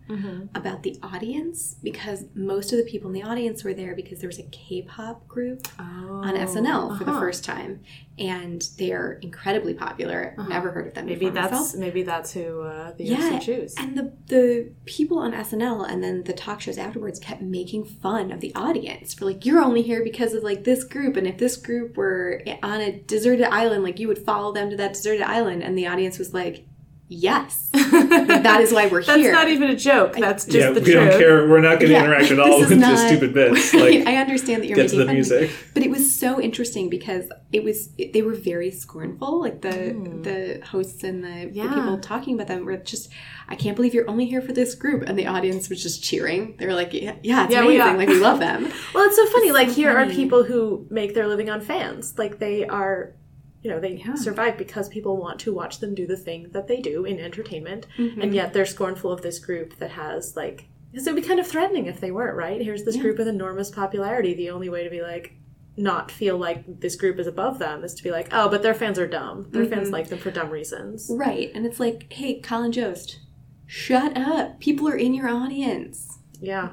about the audience because most of the people in the audience were there because there was a K-pop group on SNL for the uh-huh. first time, and they are incredibly popular. I've Never heard of them. maybe before that's myself. maybe that's who uh, the Yeah, choose. And the the people on SNL and then the talk shows afterwards kept making fun of the audience for like you're only here because of like this group and if this group were on a deserted island like you would follow them to that deserted island and the audience was like yes that is why we're That's here. That's not even a joke. That's just yeah, the we truth. don't care. We're not going to Yeah, interact at all is with not- the stupid bits. Like, I understand that you're get to making the fun of me, music. but it was so interesting because it was it, they were very scornful. Like the the hosts and the, the Hmm. People talking about them were just, I can't believe you're only here for this group, and the audience was just cheering. They were like, yeah, yeah it's Yeah, we amazing. are. like we love them. Well, it's so funny. It's like so here funny. are people who make their living on fans. Like they are, you know, they Yeah. survive because people want to watch them do the thing that they do in entertainment, Mm-hmm. and yet they're scornful of this group that has like. Because it would be kind of threatening if they weren't, right? Here's this Yeah. group with enormous popularity. The only way to be like, not feel like this group is above them is to be like, oh, but their fans are dumb. Their Mm-hmm. fans like them for dumb reasons. Right, and it's like, hey, Colin Jost, shut up. People are in your audience. Yeah.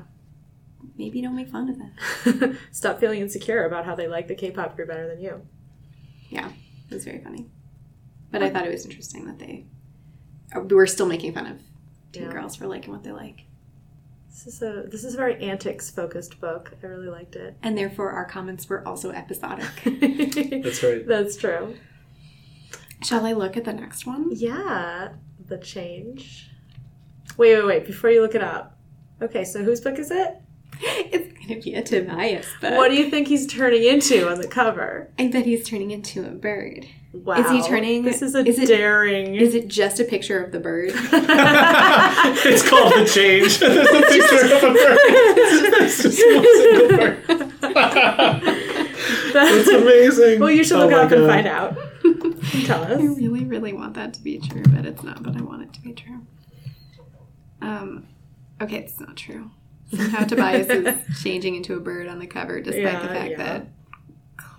Maybe don't make fun of them. Stop feeling insecure about how they like the K-pop group better than you. Yeah, it was very funny. But I thought it was interesting that they uh, were still making fun of teen Yeah. girls for liking what they like. This is a this is a very antics focused book. I really liked it. And therefore, our comments were also episodic. That's right. That's true. Shall I look at the next one? Yeah, the change. Wait, wait, wait! Before you look it up. Okay, so whose book is it? It's going to be a Tobias book. What do you think he's turning into on the cover? I bet he's turning into a bird. Wow, Is he turning- This is a is it- daring. Is it just a picture of the bird? it's called the change. There's a picture of a bird. It's just one single bird. That's amazing. well, you should Oh look it my up and find out. Tell us. I really, really want that to be true, but it's not. But I want it to be true. Um, okay, it's not true. Somehow Tobias is changing into a bird on the cover, despite Yeah, the fact yeah. that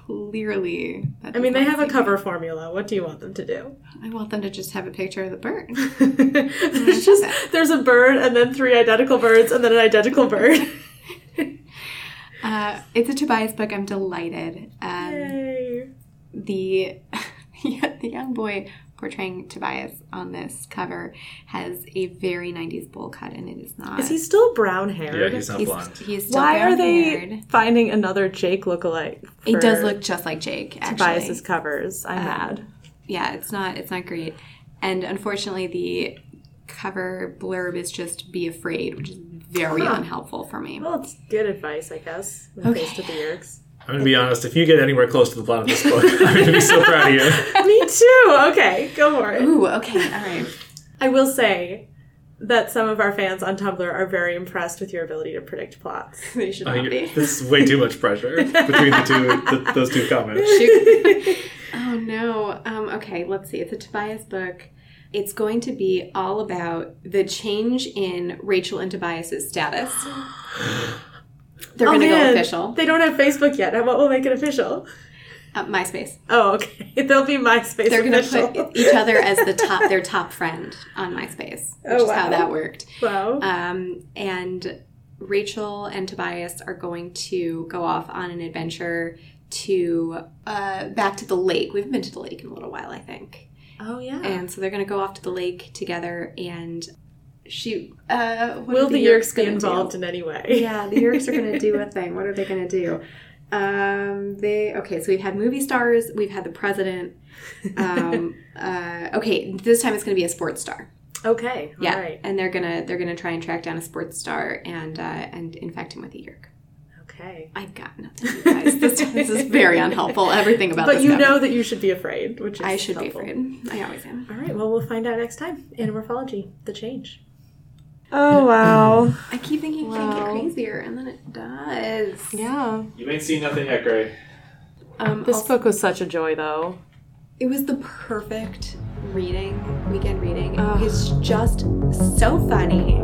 clearly. That I mean, they have a cover formula. What do you want them to do? I want them to just have a picture of the bird. There's just there's a bird and then three identical birds and then an identical bird. Uh, it's a Tobias book. I'm delighted. Um, Yay. the the young boy portraying Tobias on this cover has a very 90s bowl cut, and it is not. Is he still brown haired? Yeah, he's not He's, blonde. he's still Why are they brown-haired. finding another Jake lookalike? It for does look just like Jake. Actually, Tobias's covers. I'm Um, mad. yeah, it's not it's not great. And unfortunately the cover blurb is just be afraid, which is very Huh. unhelpful for me. Well, it's good advice, I guess. When Okay. Faced with the Yeerks. I'm gonna be honest. If you get anywhere close to the plot of this book, I'm gonna be so proud of you. Me too. Okay, go for it. Ooh, okay, all right. I will say that some of our fans on Tumblr are very impressed with your ability to predict plots. They should Oh, not you're- be. this is way too much pressure between the two, the, those two comments. oh no. Um, okay, let's see. It's a Tobias book. It's going to be all about the change in Rachel and Tobias's status. They're Oh, going to go official. They don't have Facebook yet. What will make it official? Uh, MySpace. Oh, okay. They'll be MySpace They're going to put each other as the top, their top friend on MySpace, which Oh, is how that worked. wow. Um, and Rachel and Tobias are going to go off on an adventure to uh, back to the lake. We haven't been to the lake in a little while, I think. oh yeah. And so they're going to go off to the lake together and shoot. Uh, will are the Yeerks be involved do? in any way? Yeah, the Yeerks are going to do a thing. What are they going to do? Um, they okay. So we've had movie stars. We've had the president. Um, uh, okay, this time it's going to be a sports star. Okay. Yeah, All right. and they're gonna they're gonna try and track down a sports star and uh, and infect him with a Yeerk. Okay. I've got nothing, you guys. this, this is very unhelpful. Everything about But this you know that you should be afraid, which is I should helpful. be afraid. I always am. All right. Well, we'll find out next time. Animorphology, the change. Oh wow. I keep thinking it can't get crazier, and then it does. yeah. You ain't seen nothing yet, Gray. Um, This also- book was such a joy, though. it was the perfect reading, weekend reading. Ugh. It's just so funny.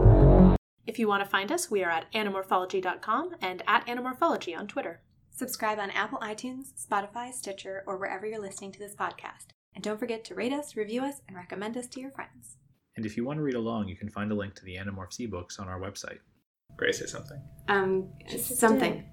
If you want to find us, we are at animorphology.com and at animorphology on Twitter. Subscribe on Apple iTunes, Spotify, Stitcher, or wherever you're listening to this podcast. And don't forget to rate us, review us, and recommend us to your friends. And if you want to read along, you can find a link to the Animorphs ebooks on our website. Grace, say something. Um, She just something.